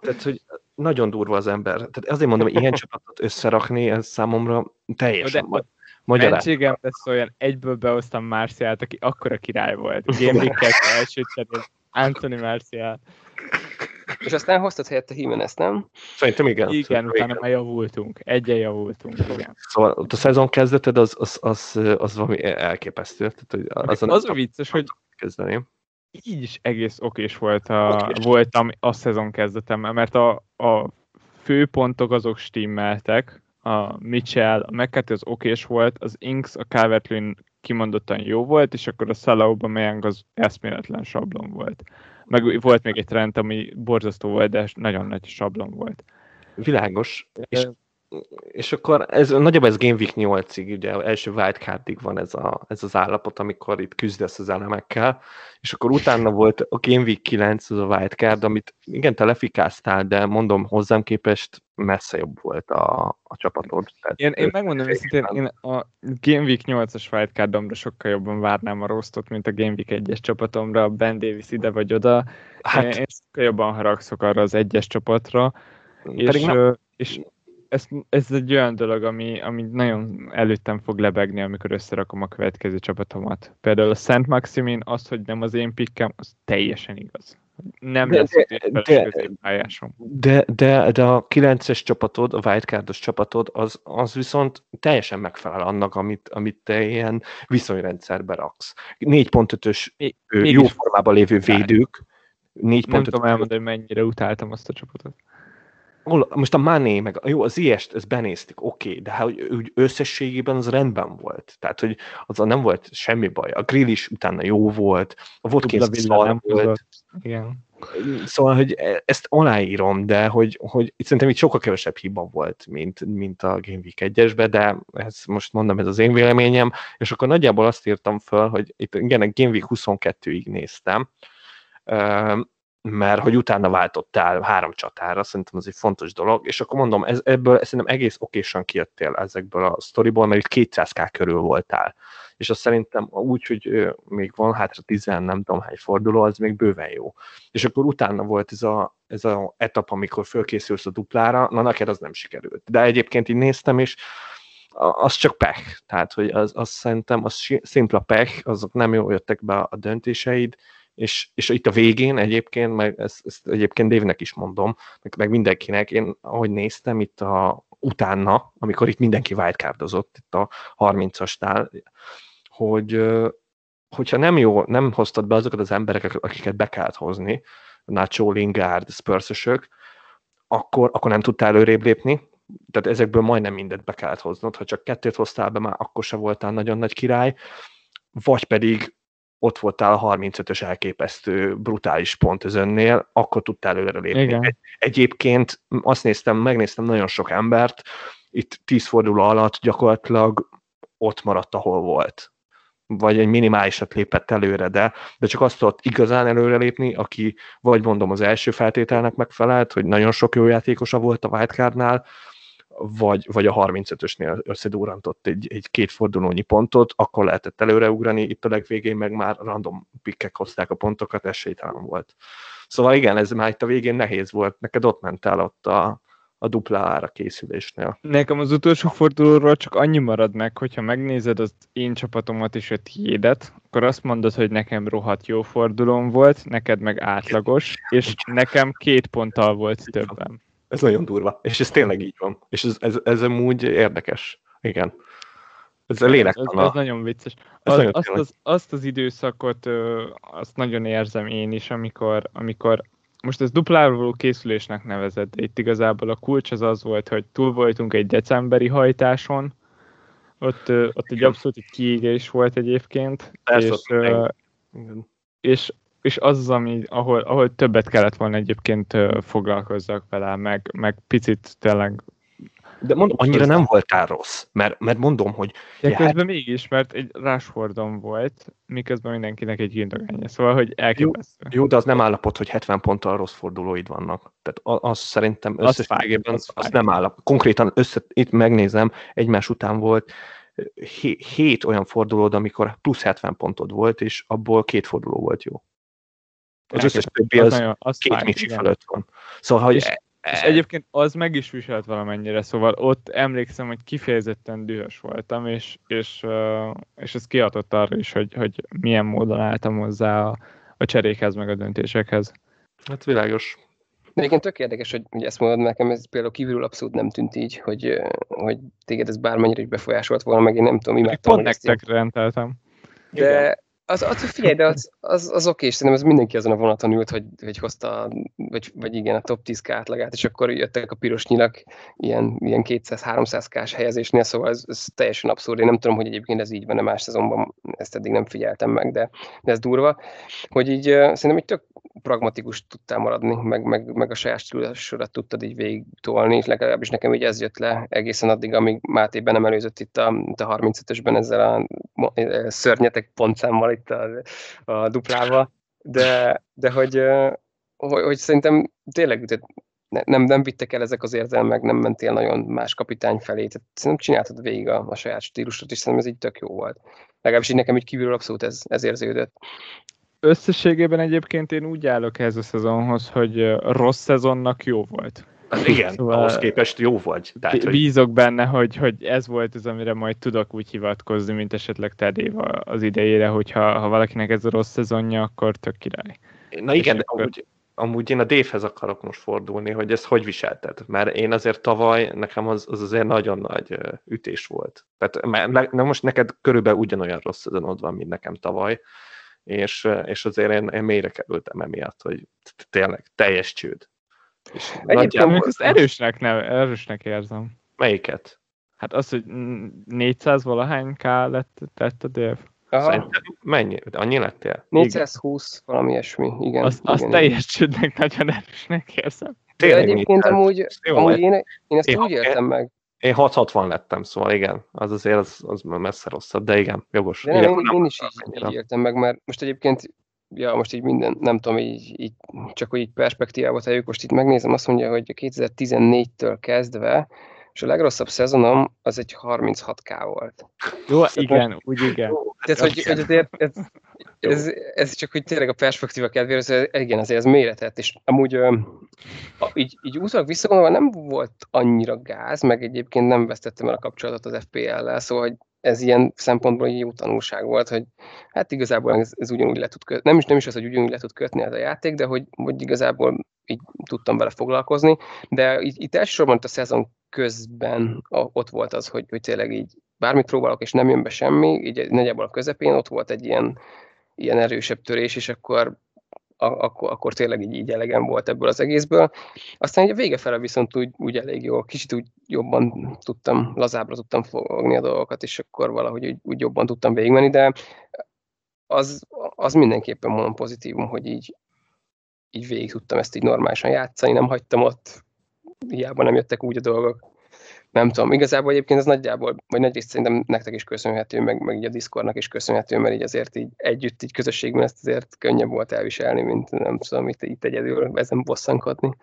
Tehát, hogy nagyon durva az ember. Tehát azért mondom, hogy ilyen csapatot összerakni, ez számomra teljesen... De, Magyarán. Mentségem lesz olyan, egyből behoztam Marcialt, aki akkora király volt. Game első cserél, Anthony Marcial. És aztán hoztad helyette Jimenez, nem? Szerintem igen. Igen, Szerintem utána már javultunk. Egyen javultunk, igen. Szóval a szezon kezdeted az, az, az, az valami elképesztő. Tehát, hogy az, az a vicces, hogy kezdeni. így is egész okés volt a, okés. voltam a szezon kezdetem, mert a, a főpontok azok stimmeltek, a Mitchell, a McCarthy az okés volt, az Inks, a calvert kimondottan jó volt, és akkor a Salah Aubameyang az eszméletlen sablon volt. Meg volt még egy trend, ami borzasztó volt, de nagyon nagy sablon volt. Világos. És és akkor ez nagyjából ez Game Week 8-ig, ugye első wildcardig van ez, a, ez az állapot, amikor itt küzdesz az elemekkel, és akkor utána volt a Game Week 9, az a wildcard, amit igen, te lefikáztál, de mondom, hozzám képest messze jobb volt a, a csapatod. Tehát én, én megmondom őszintén, én a Game Week 8-as wildcardomra sokkal jobban várnám a rostot, mint a Game Week 1-es csapatomra, Ben Davis ide vagy oda. Hát, én, én sokkal jobban haragszok arra az egyes csapatra, és, nem... és ez, ez egy olyan dolog, ami, ami nagyon előttem fog lebegni, amikor összerakom a következő csapatomat. Például a Szent Maximin, az, hogy nem az én pikkem, az teljesen igaz. Nem de, lesz de, de, de, de, de a 9-es csapatod, a wildcardos csapatod, az, az viszont teljesen megfelel annak, amit, amit te ilyen viszonyrendszerbe raksz. 4.5-ös jó formában lévő védők, 4 Nem tudom elmondani, mennyire utáltam azt a csapatot most a Mané, meg jó, az ilyest, ezt benéztük, oké, okay, de hát úgy összességében az rendben volt. Tehát, hogy az nem volt semmi baj. A grill is utána jó volt, a szar volt. Igen. Szóval, hogy e, ezt aláírom, de hogy, hogy itt szerintem itt sokkal kevesebb hiba volt, mint, mint a Game Week 1 de ez most mondom, ez az én véleményem, és akkor nagyjából azt írtam föl, hogy itt igen, a Game Week 22-ig néztem, mert hogy utána váltottál három csatára, szerintem ez egy fontos dolog, és akkor mondom, ez, ebből szerintem egész okésan kijöttél ezekből a sztoriból, mert itt 200k körül voltál. És azt szerintem úgy, hogy még van hátra 10 nem tudom hány forduló, az még bőven jó. És akkor utána volt ez a, ez a etap, amikor fölkészülsz a duplára, na neked az nem sikerült. De egyébként így néztem, és az csak pech. Tehát, hogy az, az szerintem az szimpla pech, azok nem jól jöttek be a döntéseid, és, és itt a végén egyébként, meg ezt, ezt egyébként Dévnek is mondom, meg, meg mindenkinek, én ahogy néztem itt a, utána, amikor itt mindenki wildcardozott, itt a 30-astál, hogy hogyha nem jó, nem hoztad be azokat az embereket, akiket be kellett hozni, Nacho, Lingard, spurs akkor, akkor nem tudtál előrébb lépni, tehát ezekből majdnem mindent be kellett hoznod, ha csak kettőt hoztál be, már akkor se voltál nagyon nagy király, vagy pedig ott voltál a 35-ös elképesztő brutális pont az önnél, akkor tudtál előre lépni. Igen. Egyébként azt néztem, megnéztem nagyon sok embert, itt tíz forduló alatt gyakorlatilag ott maradt, ahol volt. Vagy egy minimálisat lépett előre, de, de csak azt tudott igazán előrelépni, aki vagy mondom az első feltételnek megfelelt, hogy nagyon sok jó játékosa volt a wildcardnál, vagy, vagy a 35-ösnél összedúrantott egy, egy két fordulónyi pontot, akkor lehetett előreugrani, itt a legvégén meg már random pikkek hozták a pontokat, esélytelen volt. Szóval igen, ez már itt a végén nehéz volt, neked ott mentál ott a, a dupla ára készülésnél. Nekem az utolsó fordulóról csak annyi marad meg, hogyha megnézed az én csapatomat és a tiédet, akkor azt mondod, hogy nekem rohadt jó fordulóm volt, neked meg átlagos, és nekem két ponttal volt többen. Ez nagyon durva. És ez tényleg így van. És ez, ez, ez amúgy érdekes. Igen. Ez a lélek. Ez, ez, nagyon vicces. Ez az, nagyon azt, az, azt az időszakot, ö, azt nagyon érzem én is, amikor, amikor most ez dupláról való készülésnek nevezett, de itt igazából a kulcs az az volt, hogy túl voltunk egy decemberi hajtáson, ott, ö, ott egy abszolút egy kiégés volt egyébként, Persze, és, ö, és és az az, ami, ahol, ahol többet kellett volna egyébként foglalkozzak vele, meg, meg picit tényleg de mondom, annyira nem voltál rossz, mert, mert mondom, hogy... De közben hát... mégis, mert egy Rashfordon volt, miközben mindenkinek egy gindogánya, szóval, hogy elképesztő. Jó, jó, de az nem állapot, hogy 70 ponttal rossz fordulóid vannak. Tehát az szerintem összességében az, az, az nem állapot. Konkrétan össze, itt megnézem, egymás után volt hét olyan fordulód, amikor plusz 70 pontod volt, és abból két forduló volt jó. Az összes többi az, az, nagyon, az két fáj, Micsi fölött van. Szóval, hogy... És, e, és egyébként az meg is viselt valamennyire, szóval ott emlékszem, hogy kifejezetten dühös voltam, és, és, és ez kiadott arra is, hogy, hogy milyen módon álltam hozzá a, a cserékhez, meg a döntésekhez. Hát világos. De egyébként tök érdekes, hogy, hogy ezt mondod nekem, ez például kívülről abszolút nem tűnt így, hogy, hogy téged ez bármennyire is befolyásolt volna, meg én nem tudom, imádtam. Pont nektek rendeltem. De, az, az figyelj, de az, az, az oké, és szerintem ez mindenki azon a vonaton ült, hogy, hogy hozta, vagy, vagy igen, a top 10 átlagát, és akkor jöttek a piros nyilak ilyen, ilyen 200-300 kás helyezésnél, szóval ez, ez, teljesen abszurd. Én nem tudom, hogy egyébként ez így van, a más szezonban ezt eddig nem figyeltem meg, de, de ez durva, hogy így szerintem egy tök pragmatikus tudtál maradni, meg, meg, meg a saját stílusodat tudtad így végig tolni, legalábbis nekem így ez jött le egészen addig, amíg Máté be nem előzött itt a, itt a 35-ösben ezzel a szörnyetek pontszámmal itt a, a duplával, de, de hogy, hogy, hogy szerintem tényleg nem, nem vittek el ezek az érzelmek, nem mentél nagyon más kapitány felé, tehát szerintem csináltad végig a, a saját stílusot, és szerintem ez így tök jó volt. Legalábbis így nekem így kívülről abszolút ez, ez érződött. Összességében egyébként én úgy állok ez a szezonhoz, hogy rossz szezonnak jó volt. Hát igen, szóval ahhoz képest jó vagy. Tehát, hogy... Bízok benne, hogy, hogy ez volt az, amire majd tudok úgy hivatkozni, mint esetleg Ted az idejére, hogyha ha valakinek ez a rossz szezonja, akkor tök király. Na igen, de akkor... amúgy, amúgy én a Dave-hez akarok most fordulni, hogy ezt hogy viselted? Mert én azért tavaly, nekem az, az azért nagyon nagy ütés volt. Tehát mert, na most neked körülbelül ugyanolyan rossz szezonod van, mint nekem tavaly, és, és azért én, én mélyre kerültem emiatt, hogy tényleg teljes csőd. És Egyébként ezt erősnek, nem, erősnek érzem. Melyiket? Hát az, hogy 400 valahány K lett, tett a dév. Szerintem mennyi? Annyi lettél? 420, igen. valami ilyesmi, igen. Azt, igen, azt igen. teljes csődnek nagyon erősnek érzem. Tényleg De egyébként amúgy, amúgy én, én ezt én, úgy értem meg. Én 660 lettem, szóval igen, az azért az, az messze rosszabb, de igen, jogos. De nem, én, én, én is így, így értem meg, mert most egyébként ja, most így minden, nem tudom, így, így csak hogy így perspektívába tegyük, most itt megnézem, azt mondja, hogy 2014-től kezdve, és a legrosszabb szezonom az egy 36k volt. Jó, szóval, igen, úgy igen. Tehát, hogy, hogy azért ez, ez, ez, csak hogy tényleg a perspektíva kedvére, ez, igen, azért ez méretett, és amúgy így, így utólag visszagondolva nem volt annyira gáz, meg egyébként nem vesztettem el a kapcsolatot az FPL-lel, szóval hogy ez ilyen szempontból egy jó tanulság volt, hogy hát igazából ez, ez ugyanúgy le tud kötni. Nem is, nem is az, hogy ugyanúgy le tud kötni ez a játék, de hogy, hogy igazából így tudtam vele foglalkozni. De itt, itt elsősorban a szezon közben ott volt az, hogy, hogy tényleg így bármit próbálok, és nem jön be semmi, így nagyjából a közepén ott volt egy ilyen, ilyen erősebb törés, és akkor akkor, akkor tényleg így, így elegem volt ebből az egészből. Aztán egy a vége fele viszont úgy, úgy elég jó, kicsit úgy jobban tudtam, lazábbra tudtam fogni a dolgokat, és akkor valahogy úgy, úgy jobban tudtam végigmenni, de az, az mindenképpen mondom pozitívum, hogy így, így végig tudtam ezt így normálisan játszani, nem hagytam ott, hiába nem jöttek úgy a dolgok nem tudom, igazából egyébként ez nagyjából, vagy nagy részt szerintem nektek is köszönhető, meg, meg így a Discordnak is köszönhető, mert így azért így együtt, így közösségben ezt azért könnyebb volt elviselni, mint nem tudom, itt, itt egyedül ezen bosszankodni.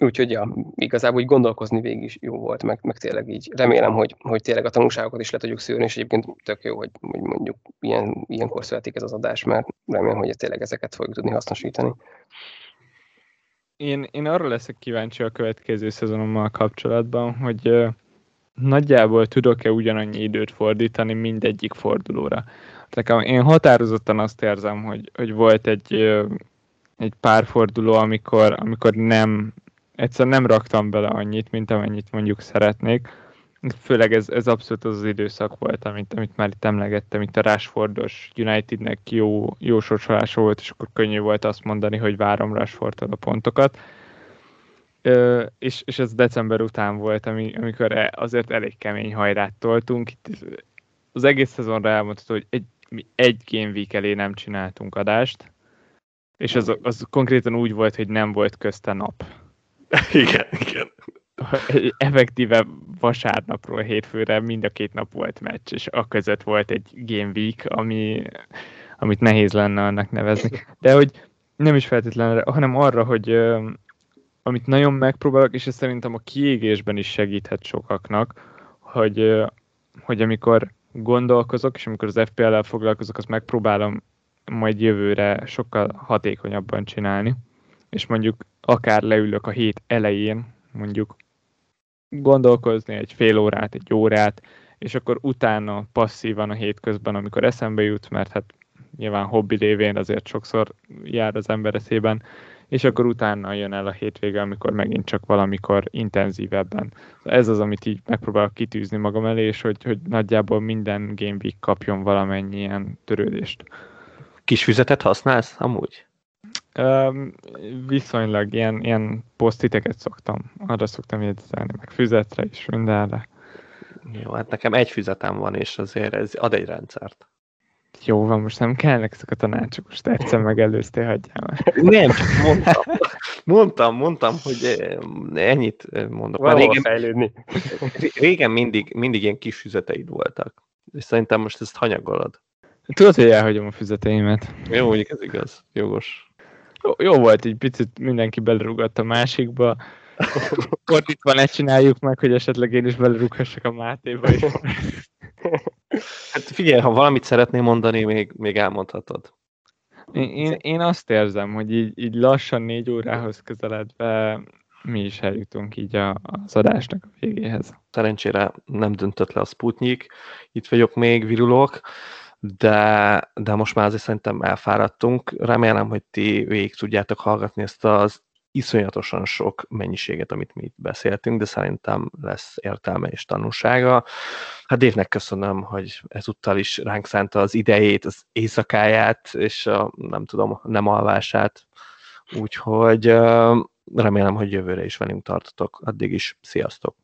Úgyhogy ja, igazából úgy gondolkozni végig is jó volt, meg, meg tényleg így remélem, hogy, hogy tényleg a tanulságokat is le tudjuk szűrni, és egyébként tök jó, hogy, hogy mondjuk ilyen, ilyenkor születik ez az adás, mert remélem, hogy tényleg ezeket fogjuk tudni hasznosítani én, én arra leszek kíváncsi a következő szezonommal kapcsolatban, hogy nagyjából tudok-e ugyanannyi időt fordítani mindegyik fordulóra. Tehát én határozottan azt érzem, hogy, hogy volt egy, egy pár forduló, amikor, amikor nem, egyszerűen nem raktam bele annyit, mint amennyit mondjuk szeretnék, Főleg ez, ez abszolút az, az időszak volt, amit, amit már itt emlegettem, itt a Rashfordos Unitednek jó, jó sorsolása volt, és akkor könnyű volt azt mondani, hogy várom Rashfordtól a pontokat. Ö, és, és ez december után volt, ami, amikor e, azért elég kemény hajrát toltunk. Itt az egész szezonra elmondható, hogy egy, mi egy game week elé nem csináltunk adást, és az, az konkrétan úgy volt, hogy nem volt közte nap. Igen, igen effektíve vasárnapról hétfőre mind a két nap volt meccs, és a között volt egy game week, ami, amit nehéz lenne annak nevezni. De hogy nem is feltétlenül, hanem arra, hogy amit nagyon megpróbálok, és ez szerintem a kiégésben is segíthet sokaknak, hogy, hogy amikor gondolkozok, és amikor az FPL-el foglalkozok, azt megpróbálom majd jövőre sokkal hatékonyabban csinálni, és mondjuk akár leülök a hét elején, mondjuk gondolkozni egy fél órát, egy órát, és akkor utána passzívan a hétközben, amikor eszembe jut, mert hát nyilván hobbi lévén azért sokszor jár az ember eszében, és akkor utána jön el a hétvége, amikor megint csak valamikor intenzívebben. Ez az, amit így megpróbálok kitűzni magam elé, és hogy, hogy nagyjából minden Game Week kapjon valamennyi ilyen törődést. Kis füzetet használsz amúgy? Viszonylag ilyen, ilyen posztiteket szoktam, arra szoktam jegyzelni, meg füzetre is, mindenre. Jó, hát nekem egy füzetem van, és azért ez ad egy rendszert. Jó van, most nem kellnek ezek a tanácsok, most egyszer megelőztél, hagyjál már. Nem, csak mondtam. Mondtam, mondtam, hogy eh, ennyit eh, mondok. Már régen, fejlődni. régen mindig, mindig ilyen kis füzeteid voltak. És szerintem most ezt hanyagolod. Tudod, hogy elhagyom a füzeteimet. Jó, mondjuk ez igaz. Jogos. Jó, jó volt, egy picit mindenki belerugott a másikba. Fordítva ne csináljuk meg, hogy esetleg én is belerúghassak a Mátéba. Hát figyelj, ha valamit szeretném mondani, még, még elmondhatod. Én, én, én azt érzem, hogy így, így lassan négy órához közeledve mi is eljutunk így a, az adásnak a végéhez. Szerencsére nem döntött le a Sputnik. Itt vagyok még, virulok, de, de most már azért szerintem elfáradtunk. Remélem, hogy ti végig tudjátok hallgatni ezt az iszonyatosan sok mennyiséget, amit mi itt beszéltünk, de szerintem lesz értelme és tanulsága. Hát Dévnek köszönöm, hogy ezúttal is ránk szánta az idejét, az éjszakáját, és a, nem tudom, nem alvását. Úgyhogy remélem, hogy jövőre is velünk tartotok. Addig is sziasztok!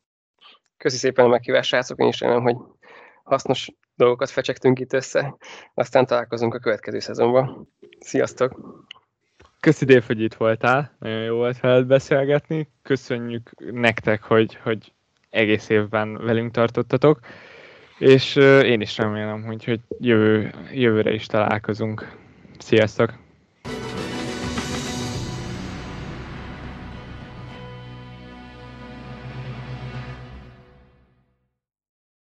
Köszi szépen a meghívást, srácok, én is remélem, hogy hasznos dolgokat fecsegtünk itt össze. Aztán találkozunk a következő szezonban. Sziasztok! Köszi Dév, hogy itt voltál. Nagyon jó volt veled beszélgetni. Köszönjük nektek, hogy, hogy egész évben velünk tartottatok. És én is remélem, hogy, hogy jövő, jövőre is találkozunk. Sziasztok!